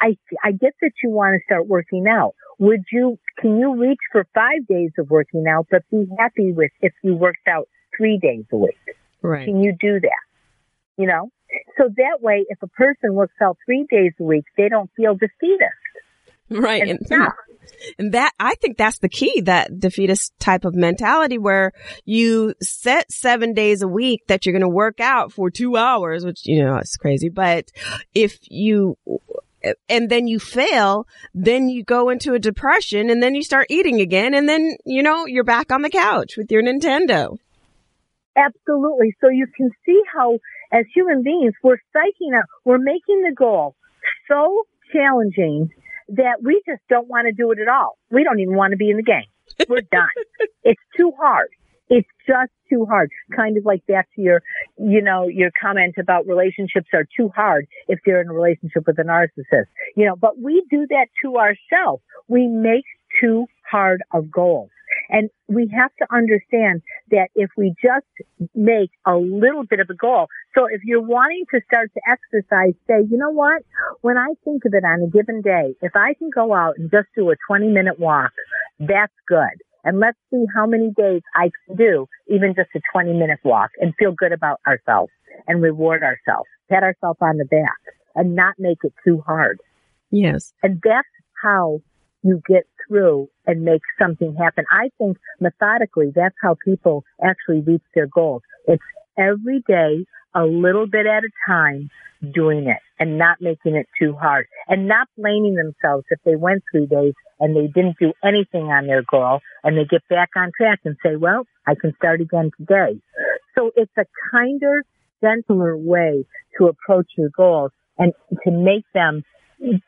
I, I get that you want to start working out. Would you, can you reach for five days of working out, but be happy with if you worked out three days a week? Right. Can you do that? You know? So that way, if a person works out three days a week, they don't feel defeated. Right. And, and, and that, I think that's the key, that defeatist type of mentality where you set seven days a week that you're going to work out for two hours, which, you know, it's crazy. But if you, and then you fail, then you go into a depression and then you start eating again. And then, you know, you're back on the couch with your Nintendo. Absolutely. So you can see how as human beings, we're psyching out, we're making the goal so challenging that we just don't want to do it at all. We don't even want to be in the game. We're done. it's too hard. It's just too hard. Kind of like back to your, you know, your comment about relationships are too hard if they're in a relationship with a narcissist. You know, but we do that to ourselves. We make too hard of goals. And we have to understand that if we just make a little bit of a goal, so if you're wanting to start to exercise, say, you know what? When I think of it on a given day, if I can go out and just do a 20 minute walk, that's good. And let's see how many days I can do even just a 20 minute walk and feel good about ourselves and reward ourselves, pat ourselves on the back and not make it too hard. Yes. And that's how you get through and make something happen. I think methodically, that's how people actually reach their goals. It's every day, a little bit at a time, doing it and not making it too hard and not blaming themselves if they went three days and they didn't do anything on their goal and they get back on track and say, well, I can start again today. So it's a kinder, gentler way to approach your goals and to make them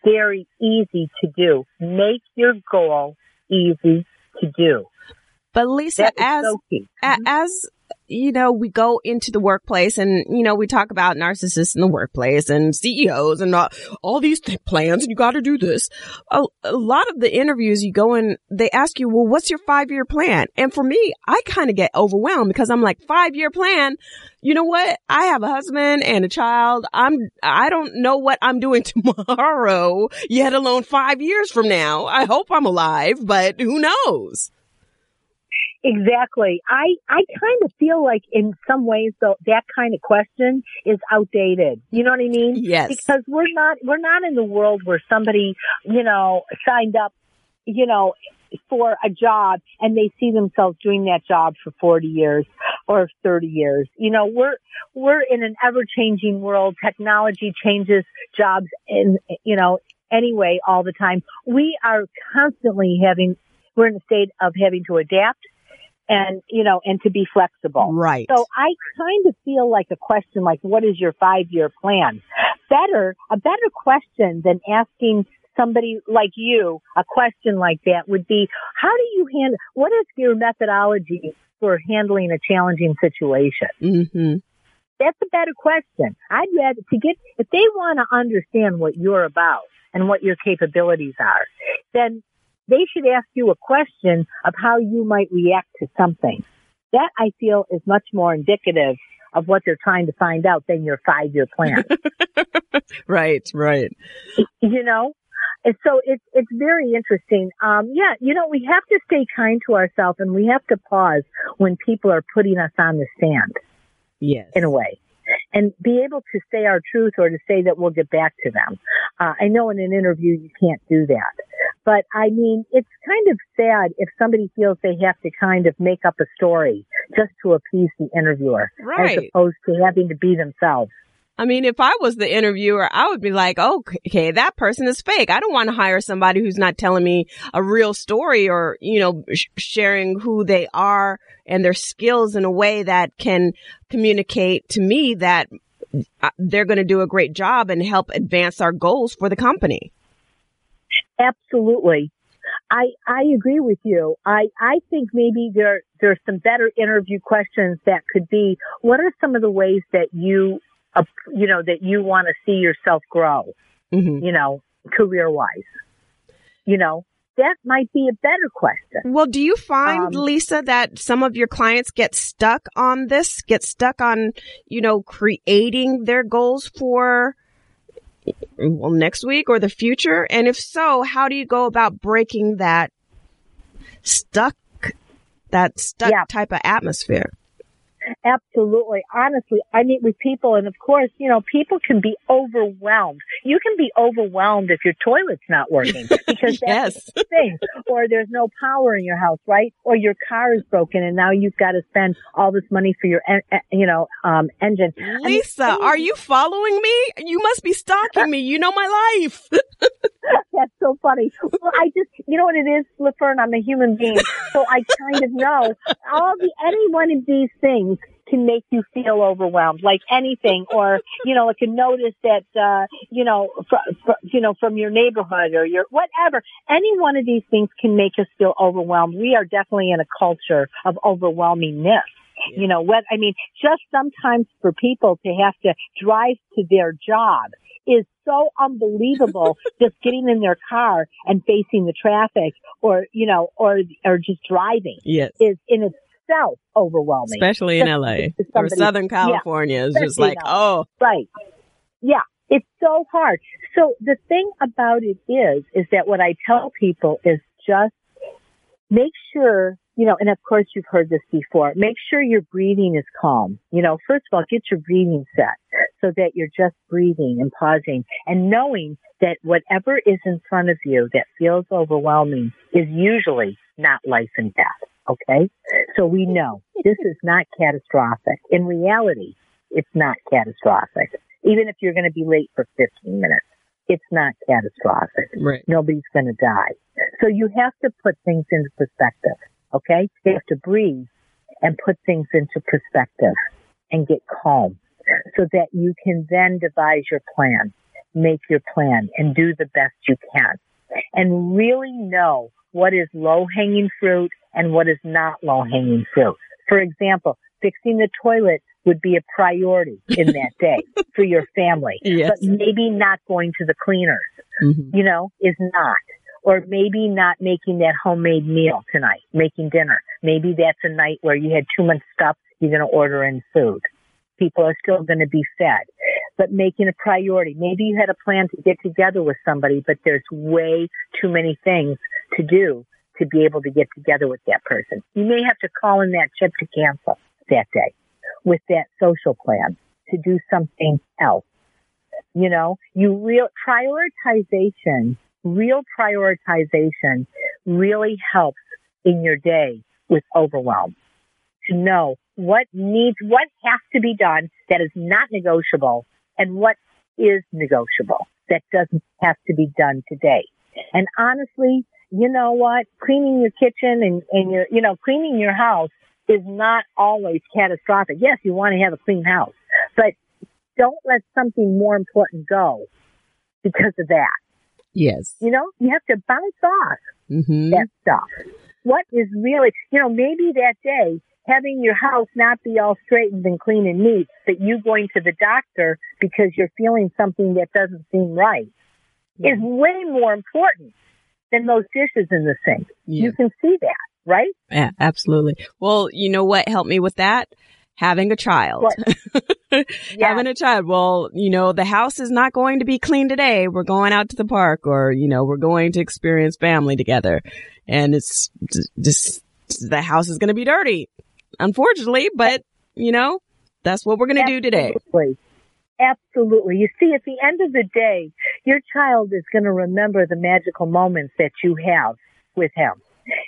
very easy to do. Make your goal easy to do. But Lisa, as so mm-hmm. as you know, we go into the workplace and, you know, we talk about narcissists in the workplace and CEOs and all, all these th- plans and you got to do this. A, a, lot of the interviews you go in, they ask you, well, what's your five year plan? And for me, I kind of get overwhelmed because I'm like, five year plan. You know what? I have a husband and a child. I'm, I don't know what I'm doing tomorrow, yet alone five years from now. I hope I'm alive, but who knows? Exactly. I, I kind of feel like in some ways though, that kind of question is outdated. You know what I mean? Yes. Because we're not, we're not in the world where somebody, you know, signed up, you know, for a job and they see themselves doing that job for 40 years or 30 years. You know, we're, we're in an ever changing world. Technology changes jobs in, you know, anyway all the time. We are constantly having, we're in a state of having to adapt and, you know, and to be flexible. Right. So I kind of feel like a question like, what is your five year plan? Better, a better question than asking somebody like you a question like that would be, how do you handle, what is your methodology for handling a challenging situation? Mm-hmm. That's a better question. I'd rather to get, if they want to understand what you're about and what your capabilities are, then they should ask you a question of how you might react to something. That I feel is much more indicative of what they're trying to find out than your five year plan. right, right. You know? And so it's, it's very interesting. Um, yeah, you know, we have to stay kind to ourselves and we have to pause when people are putting us on the stand. Yes. In a way and be able to say our truth or to say that we'll get back to them. Uh, I know in an interview you can't do that, But I mean, it's kind of sad if somebody feels they have to kind of make up a story just to appease the interviewer right. as opposed to having to be themselves. I mean, if I was the interviewer, I would be like, oh, okay, that person is fake. I don't want to hire somebody who's not telling me a real story or, you know, sh- sharing who they are and their skills in a way that can communicate to me that uh, they're going to do a great job and help advance our goals for the company. Absolutely. I, I agree with you. I, I think maybe there, there's some better interview questions that could be, what are some of the ways that you a, you know, that you want to see yourself grow, mm-hmm. you know, career wise. You know, that might be a better question. Well, do you find, um, Lisa, that some of your clients get stuck on this, get stuck on, you know, creating their goals for, well, next week or the future? And if so, how do you go about breaking that stuck, that stuck yeah. type of atmosphere? Absolutely. Honestly, I meet with people and of course, you know, people can be overwhelmed. You can be overwhelmed if your toilet's not working because that's yes. the thing. Or there's no power in your house, right? Or your car is broken and now you've got to spend all this money for your, you know, um, engine. Lisa, I mean, are you following me? You must be stalking me. You know my life. that's so funny. Well, I just, you know what it is, LaFern? I'm a human being. So I kind of know all the, any one of these things can make you feel overwhelmed, like anything, or you know, like a notice that uh, you know, fr- fr- you know, from your neighborhood or your whatever. Any one of these things can make us feel overwhelmed. We are definitely in a culture of overwhelmingness. You know what? I mean, just sometimes for people to have to drive to their job is so unbelievable just getting in their car and facing the traffic or, you know, or, or just driving yes. is in itself overwhelming. Especially in LA or Southern California yeah, is just like, oh. Right. Yeah. It's so hard. So the thing about it is, is that what I tell people is just make sure, you know, and of course you've heard this before, make sure your breathing is calm. You know, first of all, get your breathing set so that you're just breathing and pausing and knowing that whatever is in front of you that feels overwhelming is usually not life and death. Okay. So we know this is not catastrophic. In reality, it's not catastrophic. Even if you're going to be late for 15 minutes, it's not catastrophic. Right. Nobody's going to die. So you have to put things into perspective. Okay. You have to breathe and put things into perspective and get calm so that you can then devise your plan, make your plan and do the best you can and really know what is low hanging fruit and what is not low hanging fruit. For example, fixing the toilet would be a priority in that day for your family, yes. but maybe not going to the cleaners, mm-hmm. you know, is not. Or maybe not making that homemade meal tonight, making dinner. Maybe that's a night where you had too much stuff, you're going to order in food. People are still going to be fed, but making a priority. Maybe you had a plan to get together with somebody, but there's way too many things to do to be able to get together with that person. You may have to call in that trip to cancel that day with that social plan to do something else. You know, you real prioritization, real prioritization really helps in your day with overwhelm to know what needs, what has to be done that is not negotiable and what is negotiable that doesn't have to be done today. And honestly, you know what? Cleaning your kitchen and, and your, you know, cleaning your house is not always catastrophic. Yes, you want to have a clean house, but don't let something more important go because of that. Yes. You know, you have to bounce off mm-hmm. that stuff. What is really, you know, maybe that day having your house not be all straightened and clean and neat, but you going to the doctor because you're feeling something that doesn't seem right is way more important than those dishes in the sink. Yeah. You can see that, right? Yeah, absolutely. Well, you know what helped me with that? Having a child. yeah. Having a child. Well, you know, the house is not going to be clean today. We're going out to the park or, you know, we're going to experience family together. And it's just, the house is going to be dirty, unfortunately, but, you know, that's what we're going to do today. Absolutely. You see, at the end of the day, your child is going to remember the magical moments that you have with him.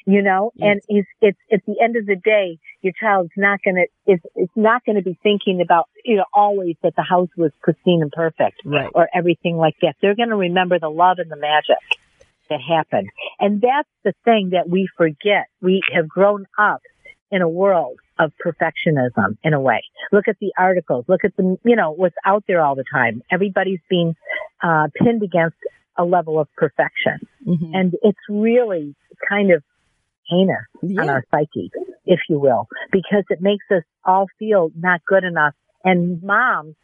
You know, and it's, it's, at the end of the day, your child's not gonna, it's, it's not gonna be thinking about, you know, always that the house was pristine and perfect. Right. Or everything like that. They're gonna remember the love and the magic that happened. And that's the thing that we forget. We have grown up in a world of perfectionism in a way. Look at the articles. Look at the, you know, what's out there all the time. Everybody's being uh, pinned against a level of perfection. Mm-hmm. And it's really kind of heinous yeah. on our psyche, if you will, because it makes us all feel not good enough. And moms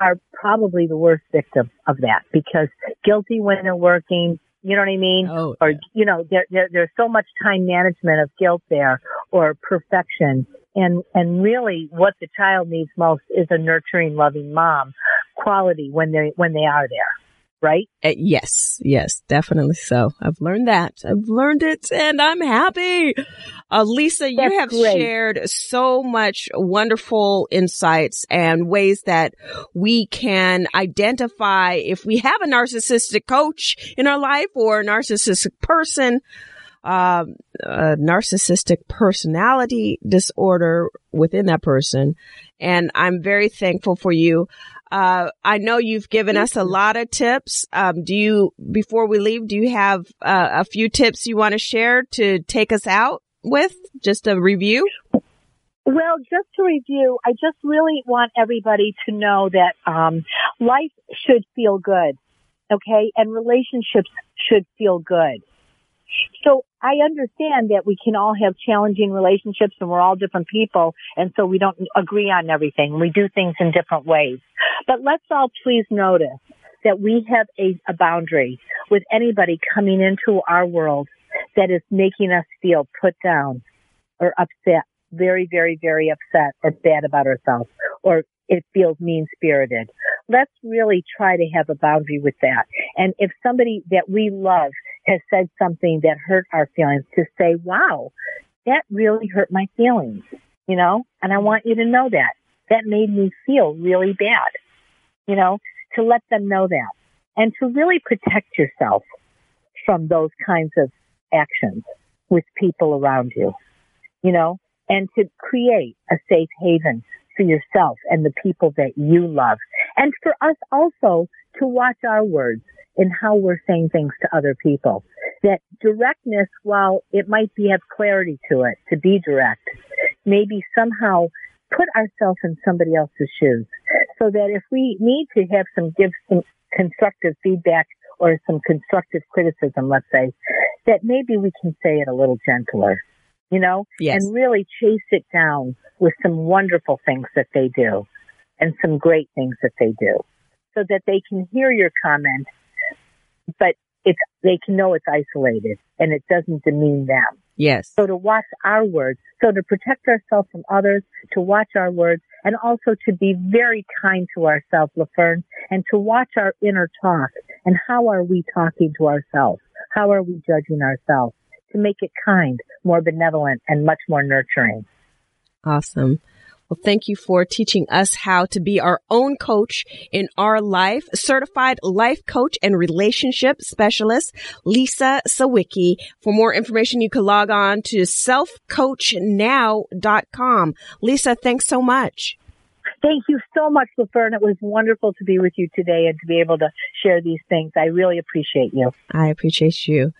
are probably the worst victim of that because guilty when they're working, you know what I mean? Oh, or, you know, there, there, there's so much time management of guilt there or perfection. And, and really what the child needs most is a nurturing, loving mom quality when they, when they are there right? Uh, yes, yes, definitely so. I've learned that. I've learned it and I'm happy. Uh, Lisa, That's you have great. shared so much wonderful insights and ways that we can identify if we have a narcissistic coach in our life or a narcissistic person. Um, a narcissistic personality disorder within that person. And I'm very thankful for you. Uh, I know you've given us a lot of tips. Um, do you, before we leave, do you have uh, a few tips you want to share to take us out with? Just a review? Well, just to review, I just really want everybody to know that um, life should feel good, okay, and relationships should feel good. So I understand that we can all have challenging relationships and we're all different people and so we don't agree on everything. We do things in different ways. But let's all please notice that we have a, a boundary with anybody coming into our world that is making us feel put down or upset, very, very, very upset or bad about ourselves or it feels mean spirited. Let's really try to have a boundary with that. And if somebody that we love has said something that hurt our feelings to say, wow, that really hurt my feelings, you know, and I want you to know that. That made me feel really bad, you know, to let them know that and to really protect yourself from those kinds of actions with people around you, you know, and to create a safe haven for yourself and the people that you love. And for us also to watch our words in how we're saying things to other people. That directness, while it might be have clarity to it, to be direct, maybe somehow put ourselves in somebody else's shoes so that if we need to have some, give some constructive feedback or some constructive criticism, let's say, that maybe we can say it a little gentler, you know, yes. and really chase it down with some wonderful things that they do and some great things that they do so that they can hear your comment but it's, they can know it's isolated and it doesn't demean them. Yes. So to watch our words, so to protect ourselves from others, to watch our words, and also to be very kind to ourselves, LaFern, and to watch our inner talk and how are we talking to ourselves? How are we judging ourselves? To make it kind, more benevolent, and much more nurturing. Awesome. Well, thank you for teaching us how to be our own coach in our life. Certified life coach and relationship specialist, Lisa Sawicki. For more information, you can log on to selfcoachnow.com. Lisa, thanks so much. Thank you so much, LaFern. It was wonderful to be with you today and to be able to share these things. I really appreciate you. I appreciate you.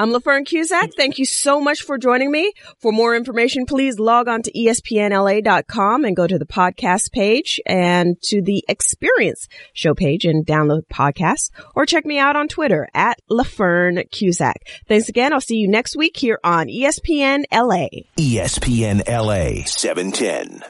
I'm LaFern Cusack. Thank you so much for joining me. For more information, please log on to espnla.com and go to the podcast page and to the experience show page and download podcast or check me out on Twitter at LaFern Cusack. Thanks again. I'll see you next week here on ESPN LA. ESPN LA 710.